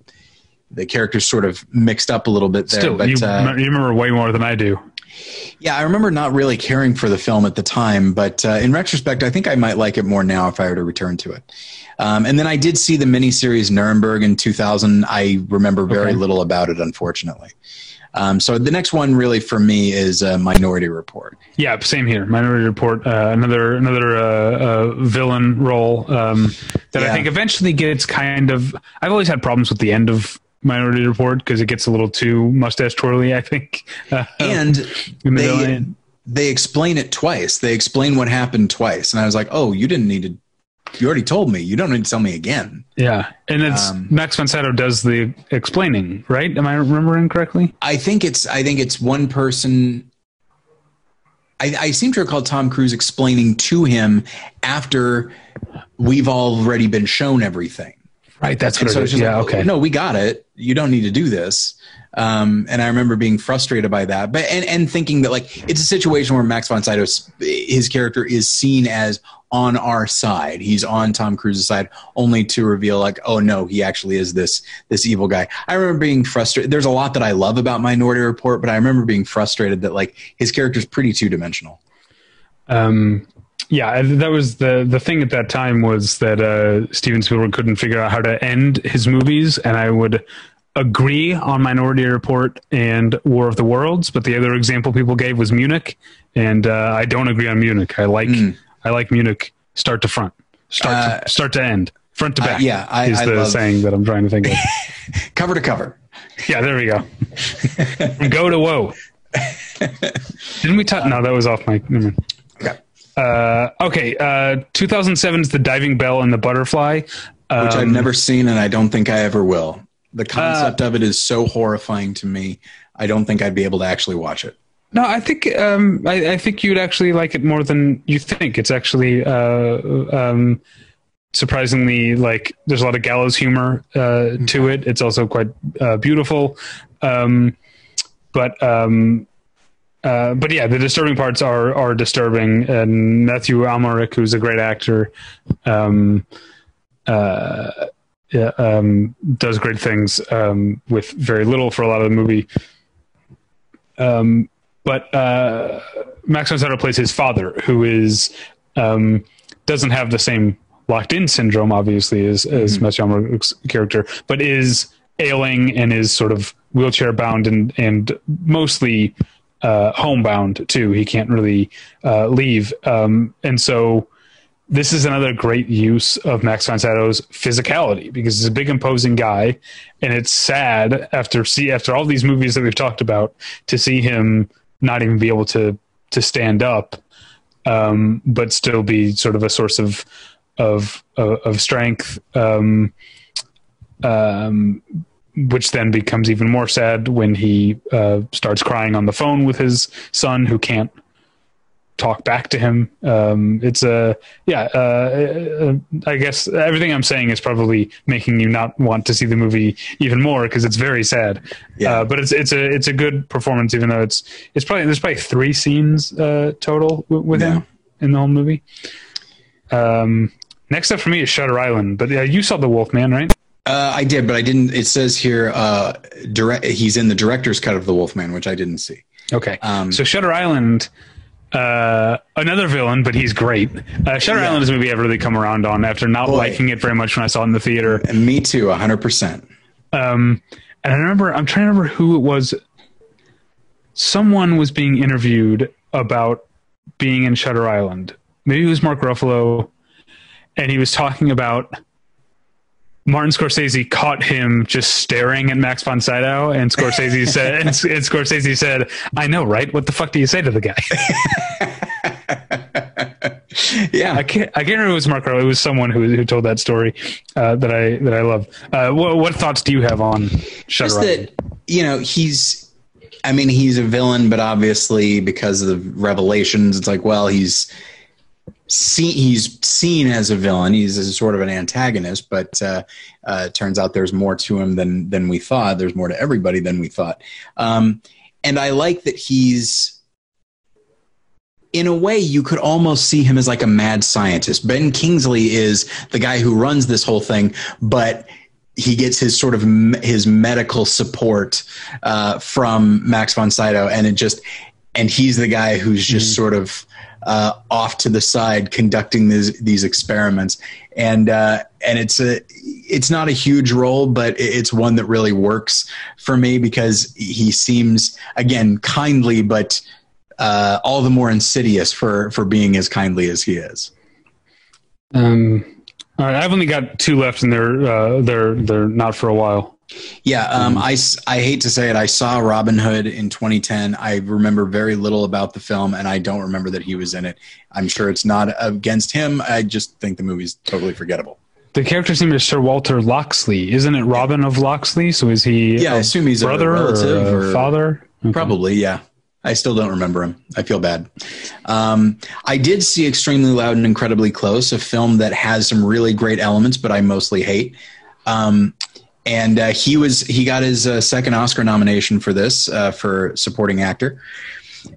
the characters sort of mixed up a little bit there. Still, but, you, uh, you remember way more than I do. Yeah, I remember not really caring for the film at the time, but uh, in retrospect, I think I might like it more now if I were to return to it. Um, and then I did see the miniseries Nuremberg in 2000. I remember very okay. little about it, unfortunately. Um, so the next one really for me is uh, Minority Report. Yeah, same here. Minority Report, uh, another another uh, uh villain role um, that yeah. I think eventually gets kind of. I've always had problems with the end of Minority Report because it gets a little too mustache twirly, I think. Uh, and they, they explain it twice. They explain what happened twice, and I was like, "Oh, you didn't need to. You already told me. You don't need to tell me again." Yeah, and it's um, Max von does the explaining, right? Am I remembering correctly? I think it's. I think it's one person. I, I seem to recall Tom Cruise explaining to him after we've already been shown everything. Right. That's what so it is. Yeah. Like, okay. No, we got it. You don't need to do this. Um, and I remember being frustrated by that, but and, and thinking that like it's a situation where Max von Sydow, his character is seen as on our side. He's on Tom Cruise's side, only to reveal like, oh no, he actually is this this evil guy. I remember being frustrated. There's a lot that I love about Minority Report, but I remember being frustrated that like his character's pretty two dimensional. Um, yeah, that was the the thing at that time was that uh, Steven Spielberg couldn't figure out how to end his movies, and I would agree on Minority Report and War of the Worlds, but the other example people gave was Munich, and uh, I don't agree on Munich. I like mm. I like Munich start to front, start uh, to, start to end, front to back. Uh, yeah, I, is I the love... saying that I'm trying to think of. cover to cover. Yeah, there we go. go to woe. Didn't we talk? No, that was off my. Okay. Uh, okay, uh, 2007 is The Diving Bell and the Butterfly. which I've Um, never seen and I don't think I ever will. The concept of it is so horrifying to me. I don't think I'd be able to actually watch it. No, I think um, I, I think you'd actually like it more than you think. It's actually uh, um, surprisingly like there's a lot of gallows humor uh, to it. It's also quite uh, beautiful, um, but um, uh, but yeah, the disturbing parts are are disturbing. And Matthew Amalric, who's a great actor, um, uh, yeah, um, does great things um, with very little for a lot of the movie. Um, but uh, Max von Sydow plays his father, who is um, doesn't have the same locked in syndrome, obviously, as as Matthew Amalric's character, but is ailing and is sort of wheelchair bound and and mostly uh, homebound too. He can't really uh, leave, um, and so this is another great use of Max Sydow's physicality because he's a big, imposing guy, and it's sad after see after all these movies that we've talked about to see him not even be able to to stand up, um, but still be sort of a source of of of, of strength. Um, um, which then becomes even more sad when he uh, starts crying on the phone with his son, who can't talk back to him. Um, it's a yeah. Uh, uh, I guess everything I'm saying is probably making you not want to see the movie even more because it's very sad. Yeah. Uh, but it's it's a it's a good performance, even though it's it's probably there's probably three scenes uh, total w- with Yeah. him in the whole movie. Um, next up for me is Shutter Island, but uh, you saw The Wolf Man, right? Uh, I did, but I didn't. It says here, uh, direct. He's in the director's cut of The Wolfman, which I didn't see. Okay. Um, so Shutter Island, uh, another villain, but he's great. Uh, Shutter Yeah. Island is a movie I've really come around on after not Boy. liking it very much when I saw it in the theater. And me too, hundred percent. Um, and I remember, I'm trying to remember who it was. Someone was being interviewed about being in Shutter Island. Maybe it was Mark Ruffalo, and he was talking about Martin Scorsese caught him just staring at Max von Sydow, and Scorsese said, and, and Scorsese said, "I know, right? What the fuck do you say to the guy?" Yeah, I can't. I can't remember if it was Mark Ruffalo. It was someone who who told that story uh, that I that I love. Uh, what, what thoughts do you have on Shutter just Island? that you know he's. I mean, he's a villain, but obviously because of the revelations, it's like, well, he's seen he's seen as a villain. He's a sort of an antagonist, but uh, uh, it turns out there's more to him than than we thought. There's more to everybody than we thought. Um, and I like that he's. In a way, you could almost see him as like a mad scientist. Ben Kingsley is the guy who runs this whole thing, but he gets his sort of his medical support uh, from Max von Sydow, and it just and he's the guy who's just sort of uh, off to the side conducting these these experiments, and uh, and it's a it's not a huge role, but it's one that really works for me because he seems again kindly, but uh, all the more insidious for for being as kindly as he is. Um, all right, I've only got two left, and they're uh, they're they're not for a while. Yeah, um, I, s- I hate to say it. I saw Robin Hood in 2010. I remember very little about the film, and I don't remember that he was in it. I'm sure it's not against him. I just think the movie's totally forgettable. The character's name is Sir Walter Loxley, isn't it? Robin of Loxley. So is he? Yeah, I a assume he's a brother relative or, a or- father. Okay. Probably, yeah. I still don't remember him. I feel bad. Um, I did see Extremely Loud and Incredibly Close, a film that has some really great elements, but I mostly hate. Um, and uh, he was he got his uh, second Oscar nomination for this uh, for supporting actor.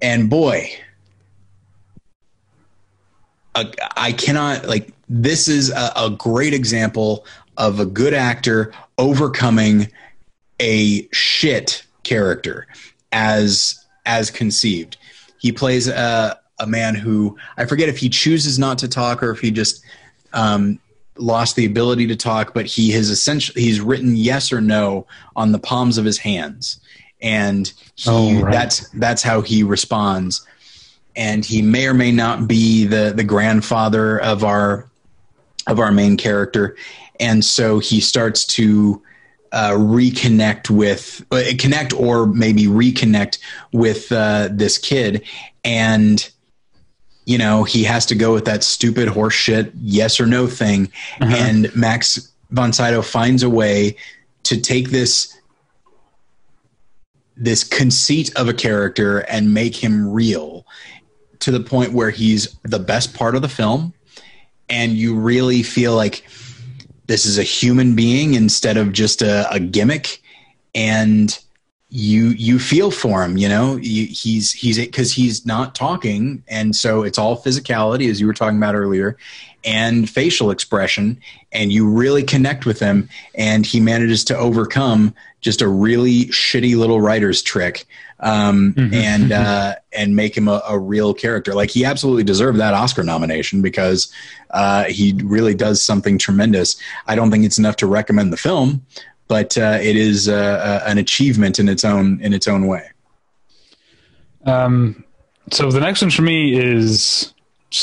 And boy, uh, I cannot like this is a, a great example of a good actor overcoming a shit character as as conceived. He plays a, a man who I forget if he chooses not to talk or if he just um, lost the ability to talk, but he has essentially he's written yes or no on the palms of his hands, and he, Oh, right. that's that's how he responds. And he may or may not be the the grandfather of our of our main character, and so he starts to uh, reconnect with uh, connect or maybe reconnect with uh, this kid and you know, he has to go with that stupid horseshit yes or no thing. Uh-huh. And Max von Sydow finds a way to take this this conceit of a character and make him real to the point where he's the best part of the film. And you really feel like this is a human being instead of just a, a gimmick. And you you feel for him you know? You, he's he's because he's not talking and so it's all physicality as you were talking about earlier and facial expression and you really connect with him and he manages to overcome just a really shitty little writer's trick um, and uh, and make him a, a real character. Like he absolutely deserved that oscar nomination because uh, he really does something tremendous. I don't think it's enough to recommend the film but uh, it is uh, uh, an achievement in its own in its own way Um, so the next one for me is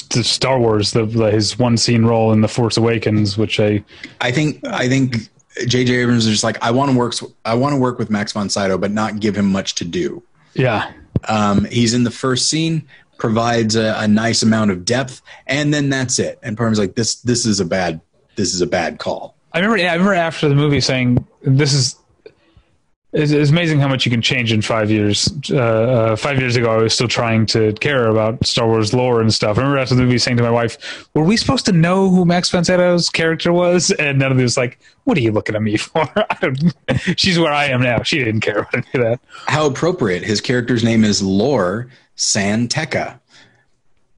the Star Wars, the, the his one scene role in the Force Awakens, which I I think I think J.J. Abrams is just like I want to work I want to work with Max von Sydow, but not give him much to do. yeah Um, he's in the first scene, provides a, a nice amount of depth, and then that's it. And Parm's like this this is a bad this is a bad call. I remember. I remember after the movie saying, "This is." It's, it's amazing how much you can change in five years. Uh, uh, five years ago, I was still trying to care about Star Wars lore and stuff. I remember after the movie saying to my wife, "Were we supposed to know who Max Sydow's character was?" And none of it was like, "What are you looking at me for?" She's where I am now. She didn't care about any of that. How appropriate. His character's name is Lore Santeca.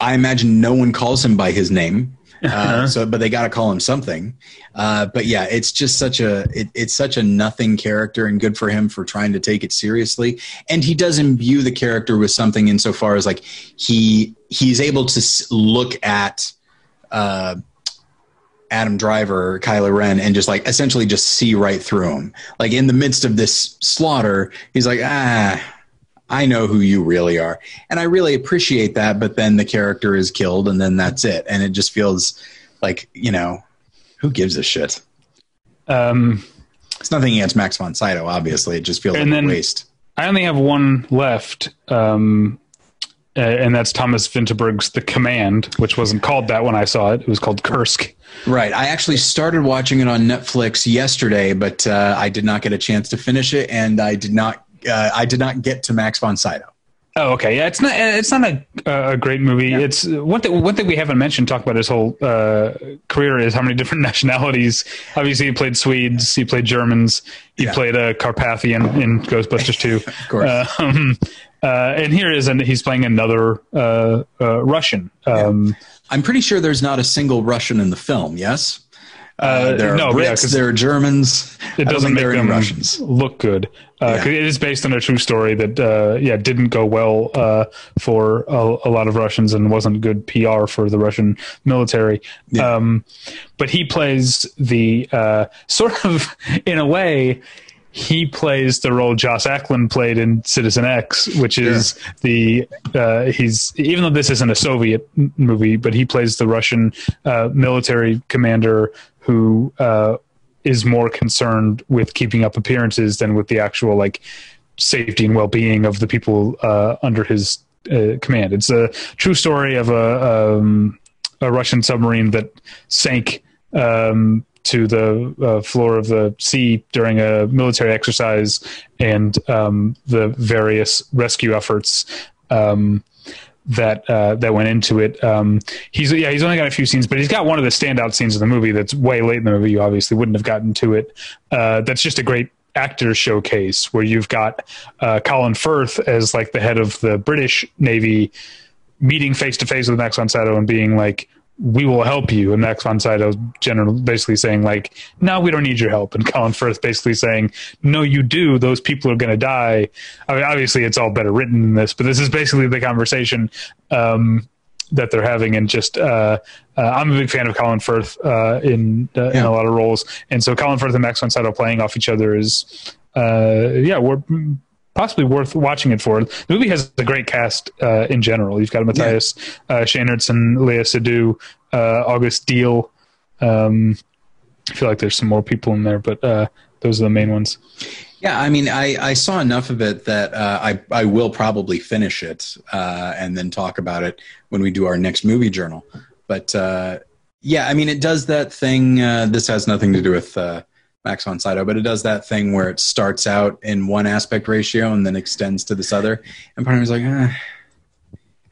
I imagine no one calls him by his name. Uh, so, but they got to call him something. Uh, but yeah, it's just such a it, it's such a nothing character, and good for him for trying to take it seriously. And he does imbue the character with something insofar as like he he's able to look at uh, Adam Driver, Kylo Ren, and just like essentially just see right through him. Like in the midst of this slaughter, he's like, ah, I know who you really are. And I really appreciate that. But then the character is killed, and then that's it. And it just feels like, you know, who gives a shit? Um, It's nothing against Max von Sydow, obviously. It just feels like a waste. I only have one left, um, and that's Thomas Vinterberg's The Command, which wasn't called that when I saw it. It was called Kursk. Right. I actually started watching it on Netflix yesterday, but uh, I did not get a chance to finish it, and I did not. Uh, I did not get to Max von Sydow. Oh, okay. Yeah, it's not. It's not a, a great movie. It's one thing. One thing we haven't mentioned. Talk about his whole uh, career is how many different nationalities. Obviously, he played Swedes. He played Germans. He Yeah. played a Carpathian in Ghostbusters Two. of course. Um, uh, and here is, and he's playing another uh, uh, Russian. Um, I'm pretty sure there's not a single Russian in the film. Yes. Uh, there are no, yeah, Brits, 'cause there are Germans. It doesn't make there are any them Russians. look good. Uh, Yeah. It is based on a true story that, uh, yeah, didn't go well uh, for a, a lot of Russians and wasn't good PR for the Russian military. Yeah. Um, but he plays the uh, sort of, in a way, he plays the role Joss Ackland played in Citizen X, which is the uh, he's even though this isn't a Soviet movie, but he plays the Russian uh, military commander who uh, is more concerned with keeping up appearances than with the actual like safety and well-being of the people uh, under his uh, command. It's a true story of a um, a Russian submarine that sank um, to the uh, floor of the sea during a military exercise, and um, the various rescue efforts. That uh, that went into it. Um, he's yeah, he's only got a few scenes, but he's got one of the standout scenes in the movie that's way late in the movie. You obviously wouldn't have gotten to it. Uh, that's just a great actor showcase where you've got uh, Colin Firth as like the head of the British Navy meeting face to face with Max von Sydow and being like, "We will help you," and Max von Sydow generally basically saying like, "No, we don't need your help," and Colin Firth basically saying, "No, you do. Those people are going to die." I mean, obviously, it's all better written than this, but this is basically the conversation. Um, that they're having, and just uh, uh, I'm a big fan of Colin Firth uh, in uh, in a lot of roles, and so Colin Firth and Max von Sydow playing off each other is, uh, yeah, we're possibly worth watching it for. The movie has a great cast uh, in general. You've got Matthias uh, Schoenaerts, Léa Seydoux, uh, August Diehl. Um, I feel like there's some more people in there, but uh, those are the main ones. Yeah, I mean, I, I saw enough of it that uh, I I will probably finish it uh, and then talk about it when we do our next movie journal. But uh, yeah, I mean, it does that thing. Uh, this has nothing to do with uh, Max von Sydow, but it does that thing where it starts out in one aspect ratio and then extends to this other. And part of me is like, eh.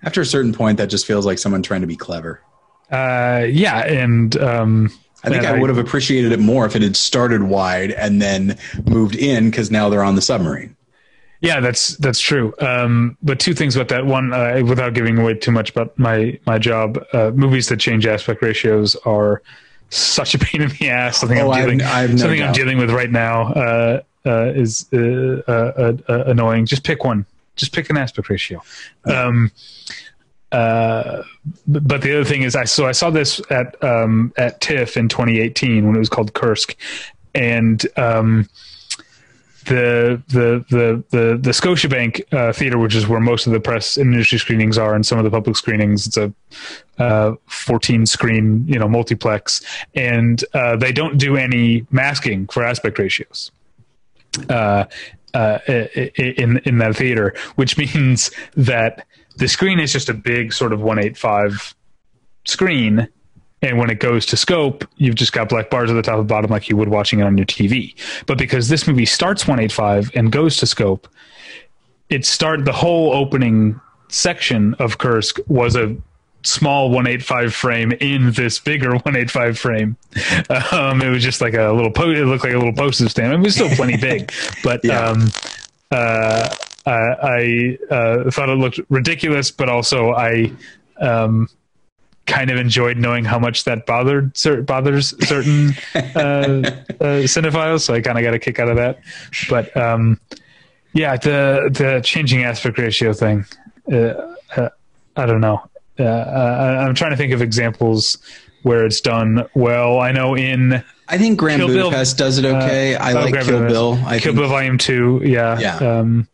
after a certain point, that just feels like someone trying to be clever. Uh, yeah, and um, I think I would have appreciated it more if it had started wide and then moved in because now they're on the submarine. Yeah, that's that's true. Um, but two things about that. One, uh, without giving away too much about my my job, uh, movies that change aspect ratios are such a pain in the ass. Something Oh, I'm dealing, I no something I'm dealing with right now uh, uh, is uh, uh, uh, uh, annoying. Just pick one. Just pick an aspect ratio. Um, uh, but the other thing is, I so I saw this at um, at TIFF in 2018 when it was called Kursk, and um, the the the the the Scotiabank uh, theater, which is where most of the press and industry screenings are, and some of the public screenings. It's a uh, 14 screen, you know, multiplex, and uh, they don't do any masking for aspect ratios. Uh, uh, in in that theater, which means that the screen is just a big sort of 185 screen and when it goes to scope, you've just got black bars at the top and bottom like you would watching it on your TV. But because this movie starts 185 and goes to scope, it start the whole opening section of Kursk was a small 185 frame in this bigger 185 frame. Um, it was just like a little po- it looked like a little postage stamp. It was still plenty big, but Yeah. um, uh, I, I uh, thought it looked ridiculous, but also I um, kind of enjoyed knowing how much that bothered cer- bothers certain uh, uh, cinephiles. So I kind of got a kick out of that. But um, yeah, the the changing aspect ratio thing. Uh, uh, I don't know. Uh, I, I'm trying to think of examples where it's done well. I know in I think Grand Kill Bill- Budapest does it okay. I oh, like Grand Kill Budapest. Bill. I Kill think, Bill Volume Two. Yeah. Yeah. Um,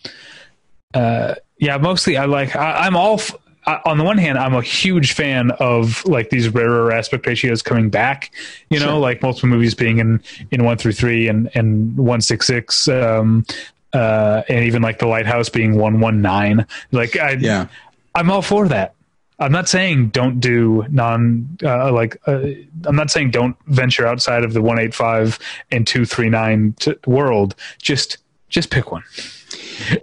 uh, yeah. Mostly, I like. I, I'm all. F- I, on the one hand, I'm a huge fan of like these rarer aspect ratios coming back. You know, Sure. like multiple movies being in in one through three and and one six six. Um, uh, and even like the lighthouse being one one nine. Like I, yeah. I'm all for that. I'm not saying don't do non uh, like uh, I'm not saying don't venture outside of the 185 and 239 t- world. Just just pick one.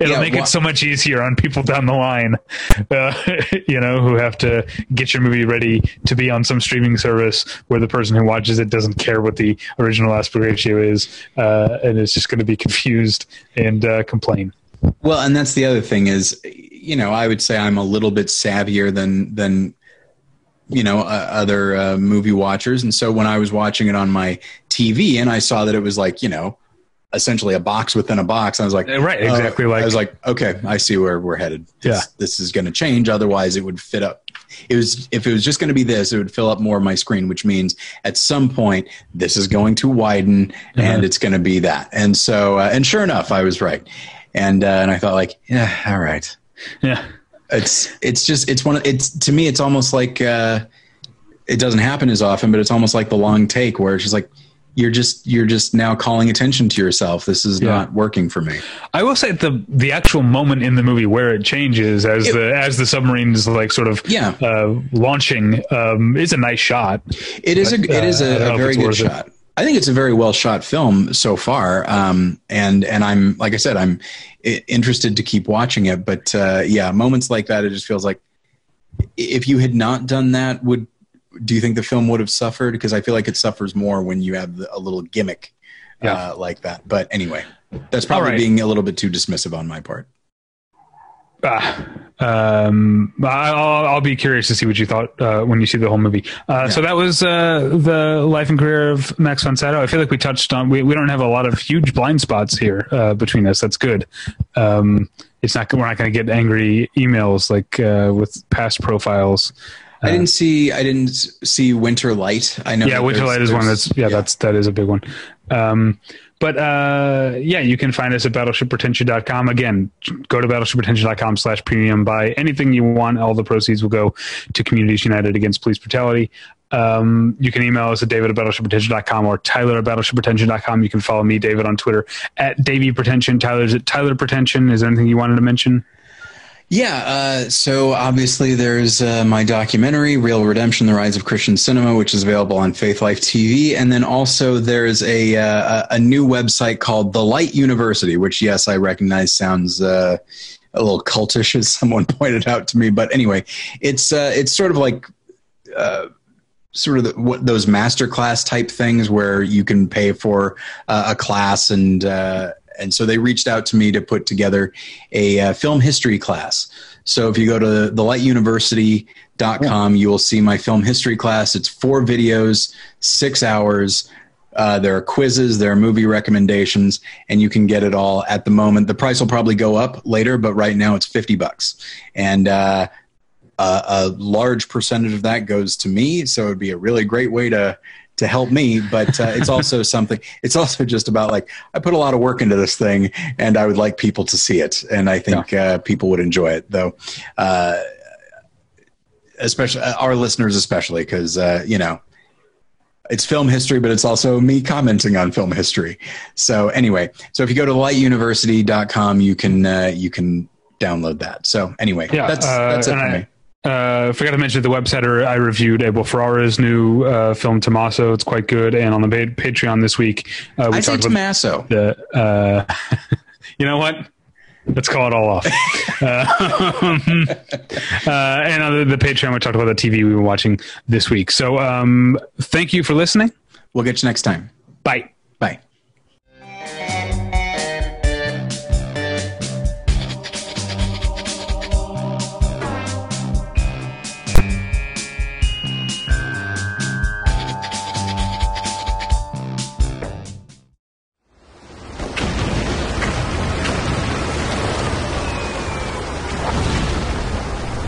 It'll Yeah, make wha- it so much easier on people down the line, uh, you know, who have to get your movie ready to be on some streaming service where the person who watches it doesn't care what the original aspect ratio is, uh, and is just going to be confused and uh, complain. Well, and that's the other thing is, you know, I would say I'm a little bit savvier than than you know uh, other uh, movie watchers, and so when I was watching it on my TV and I saw that it was like you know essentially a box within a box, I was like, Right, uh, exactly like- I was like, okay, I see where we're headed. This, Yeah. this is going to change. Otherwise, it would fit up. It was if it was just going to be this, it would fill up more of my screen, which means at some point this is going to widen and it's going to be that. And so, uh, and sure enough, I was right. And uh, and I thought like, yeah, all right. Yeah. It's it's just it's one of it's to me it's almost like uh, it doesn't happen as often, but it's almost like the long take where it's just like you're just you're just now calling attention to yourself. This is Yeah. not working for me. I will say the the actual moment in the movie where it changes as It- the as the submarine is like sort of Yeah. uh, launching um, is a nice shot. It is a But, it is uh, a, know a very good worth it. shot. I think it's a very well shot film so far, um, and and I'm like I said, I'm interested to keep watching it. But uh, yeah, moments like that, it just feels like if you had not done that, would do you think the film would have suffered? Because I feel like it suffers more when you have a little gimmick Yeah. uh, like that. But anyway, that's probably right. being a little bit too dismissive on my part. Ah, um, I'll, I'll be curious to see what you thought uh, when you see the whole movie. Uh, So that was uh, the life and career of Max von Sydow. I feel like we touched on. We, we don't have a lot of huge blind spots here uh, between us. That's good. Um, it's not. We're not going to get angry emails like uh, with past profiles. I didn't see I didn't see Winter Light. I know. yeah winter light is one that's yeah, that's that is a big one um but uh yeah you can find us at battleshippretension.com again go to battleshippretension.com slash premium buy anything you want all the proceeds will go to communities united against police brutality Um, you can email us at david at battleshippretension.com or tyler at battleshippretension.com. You can follow me, David, on Twitter at Davy Pretension. Tyler's at Tyler Pretension. Is there anything you wanted to mention? Yeah, uh, so obviously there's uh, my documentary, Real Redemption: The Rise of Christian Cinema, which is available on Faith Life TV, and then also there's a uh, a new website called The Light University, which yes, I recognize sounds uh, a little cultish, as someone pointed out to me, but anyway, it's uh, it's sort of like uh, sort of the, what those masterclass type things where you can pay for uh, a class and and so they reached out to me to put together a uh, film history class. So if you go to thelightuniversity.com, you will see my film history class. It's four videos, six hours. Uh, there are quizzes, there are movie recommendations, and you can get it all at the moment. The price will probably go up later, but right now it's 50 bucks. And uh, a, a large percentage of that goes to me. So it would be a really great way to to help me but uh, it's also something it's also just about like i put a lot of work into this thing and i would like people to see it. And i think yeah. uh, people would enjoy it though uh, especially uh, our listeners especially because uh, you know it's film history but it's also me commenting on film history. So anyway so if you go to lightuniversity.com you can uh, you can download that. So anyway yeah, that's that's it for I, me uh, forgot to mention the website I reviewed Abel Ferrara's new uh, film Tommaso. It's quite good. And on the Patreon this week, uh, we I talked Tommaso. The, uh, you know what? Let's call it all off. um, uh, and on the, the, Patreon, we talked about the TV we were watching this week. So um, thank you for listening. We'll get you next time. Bye. Bye.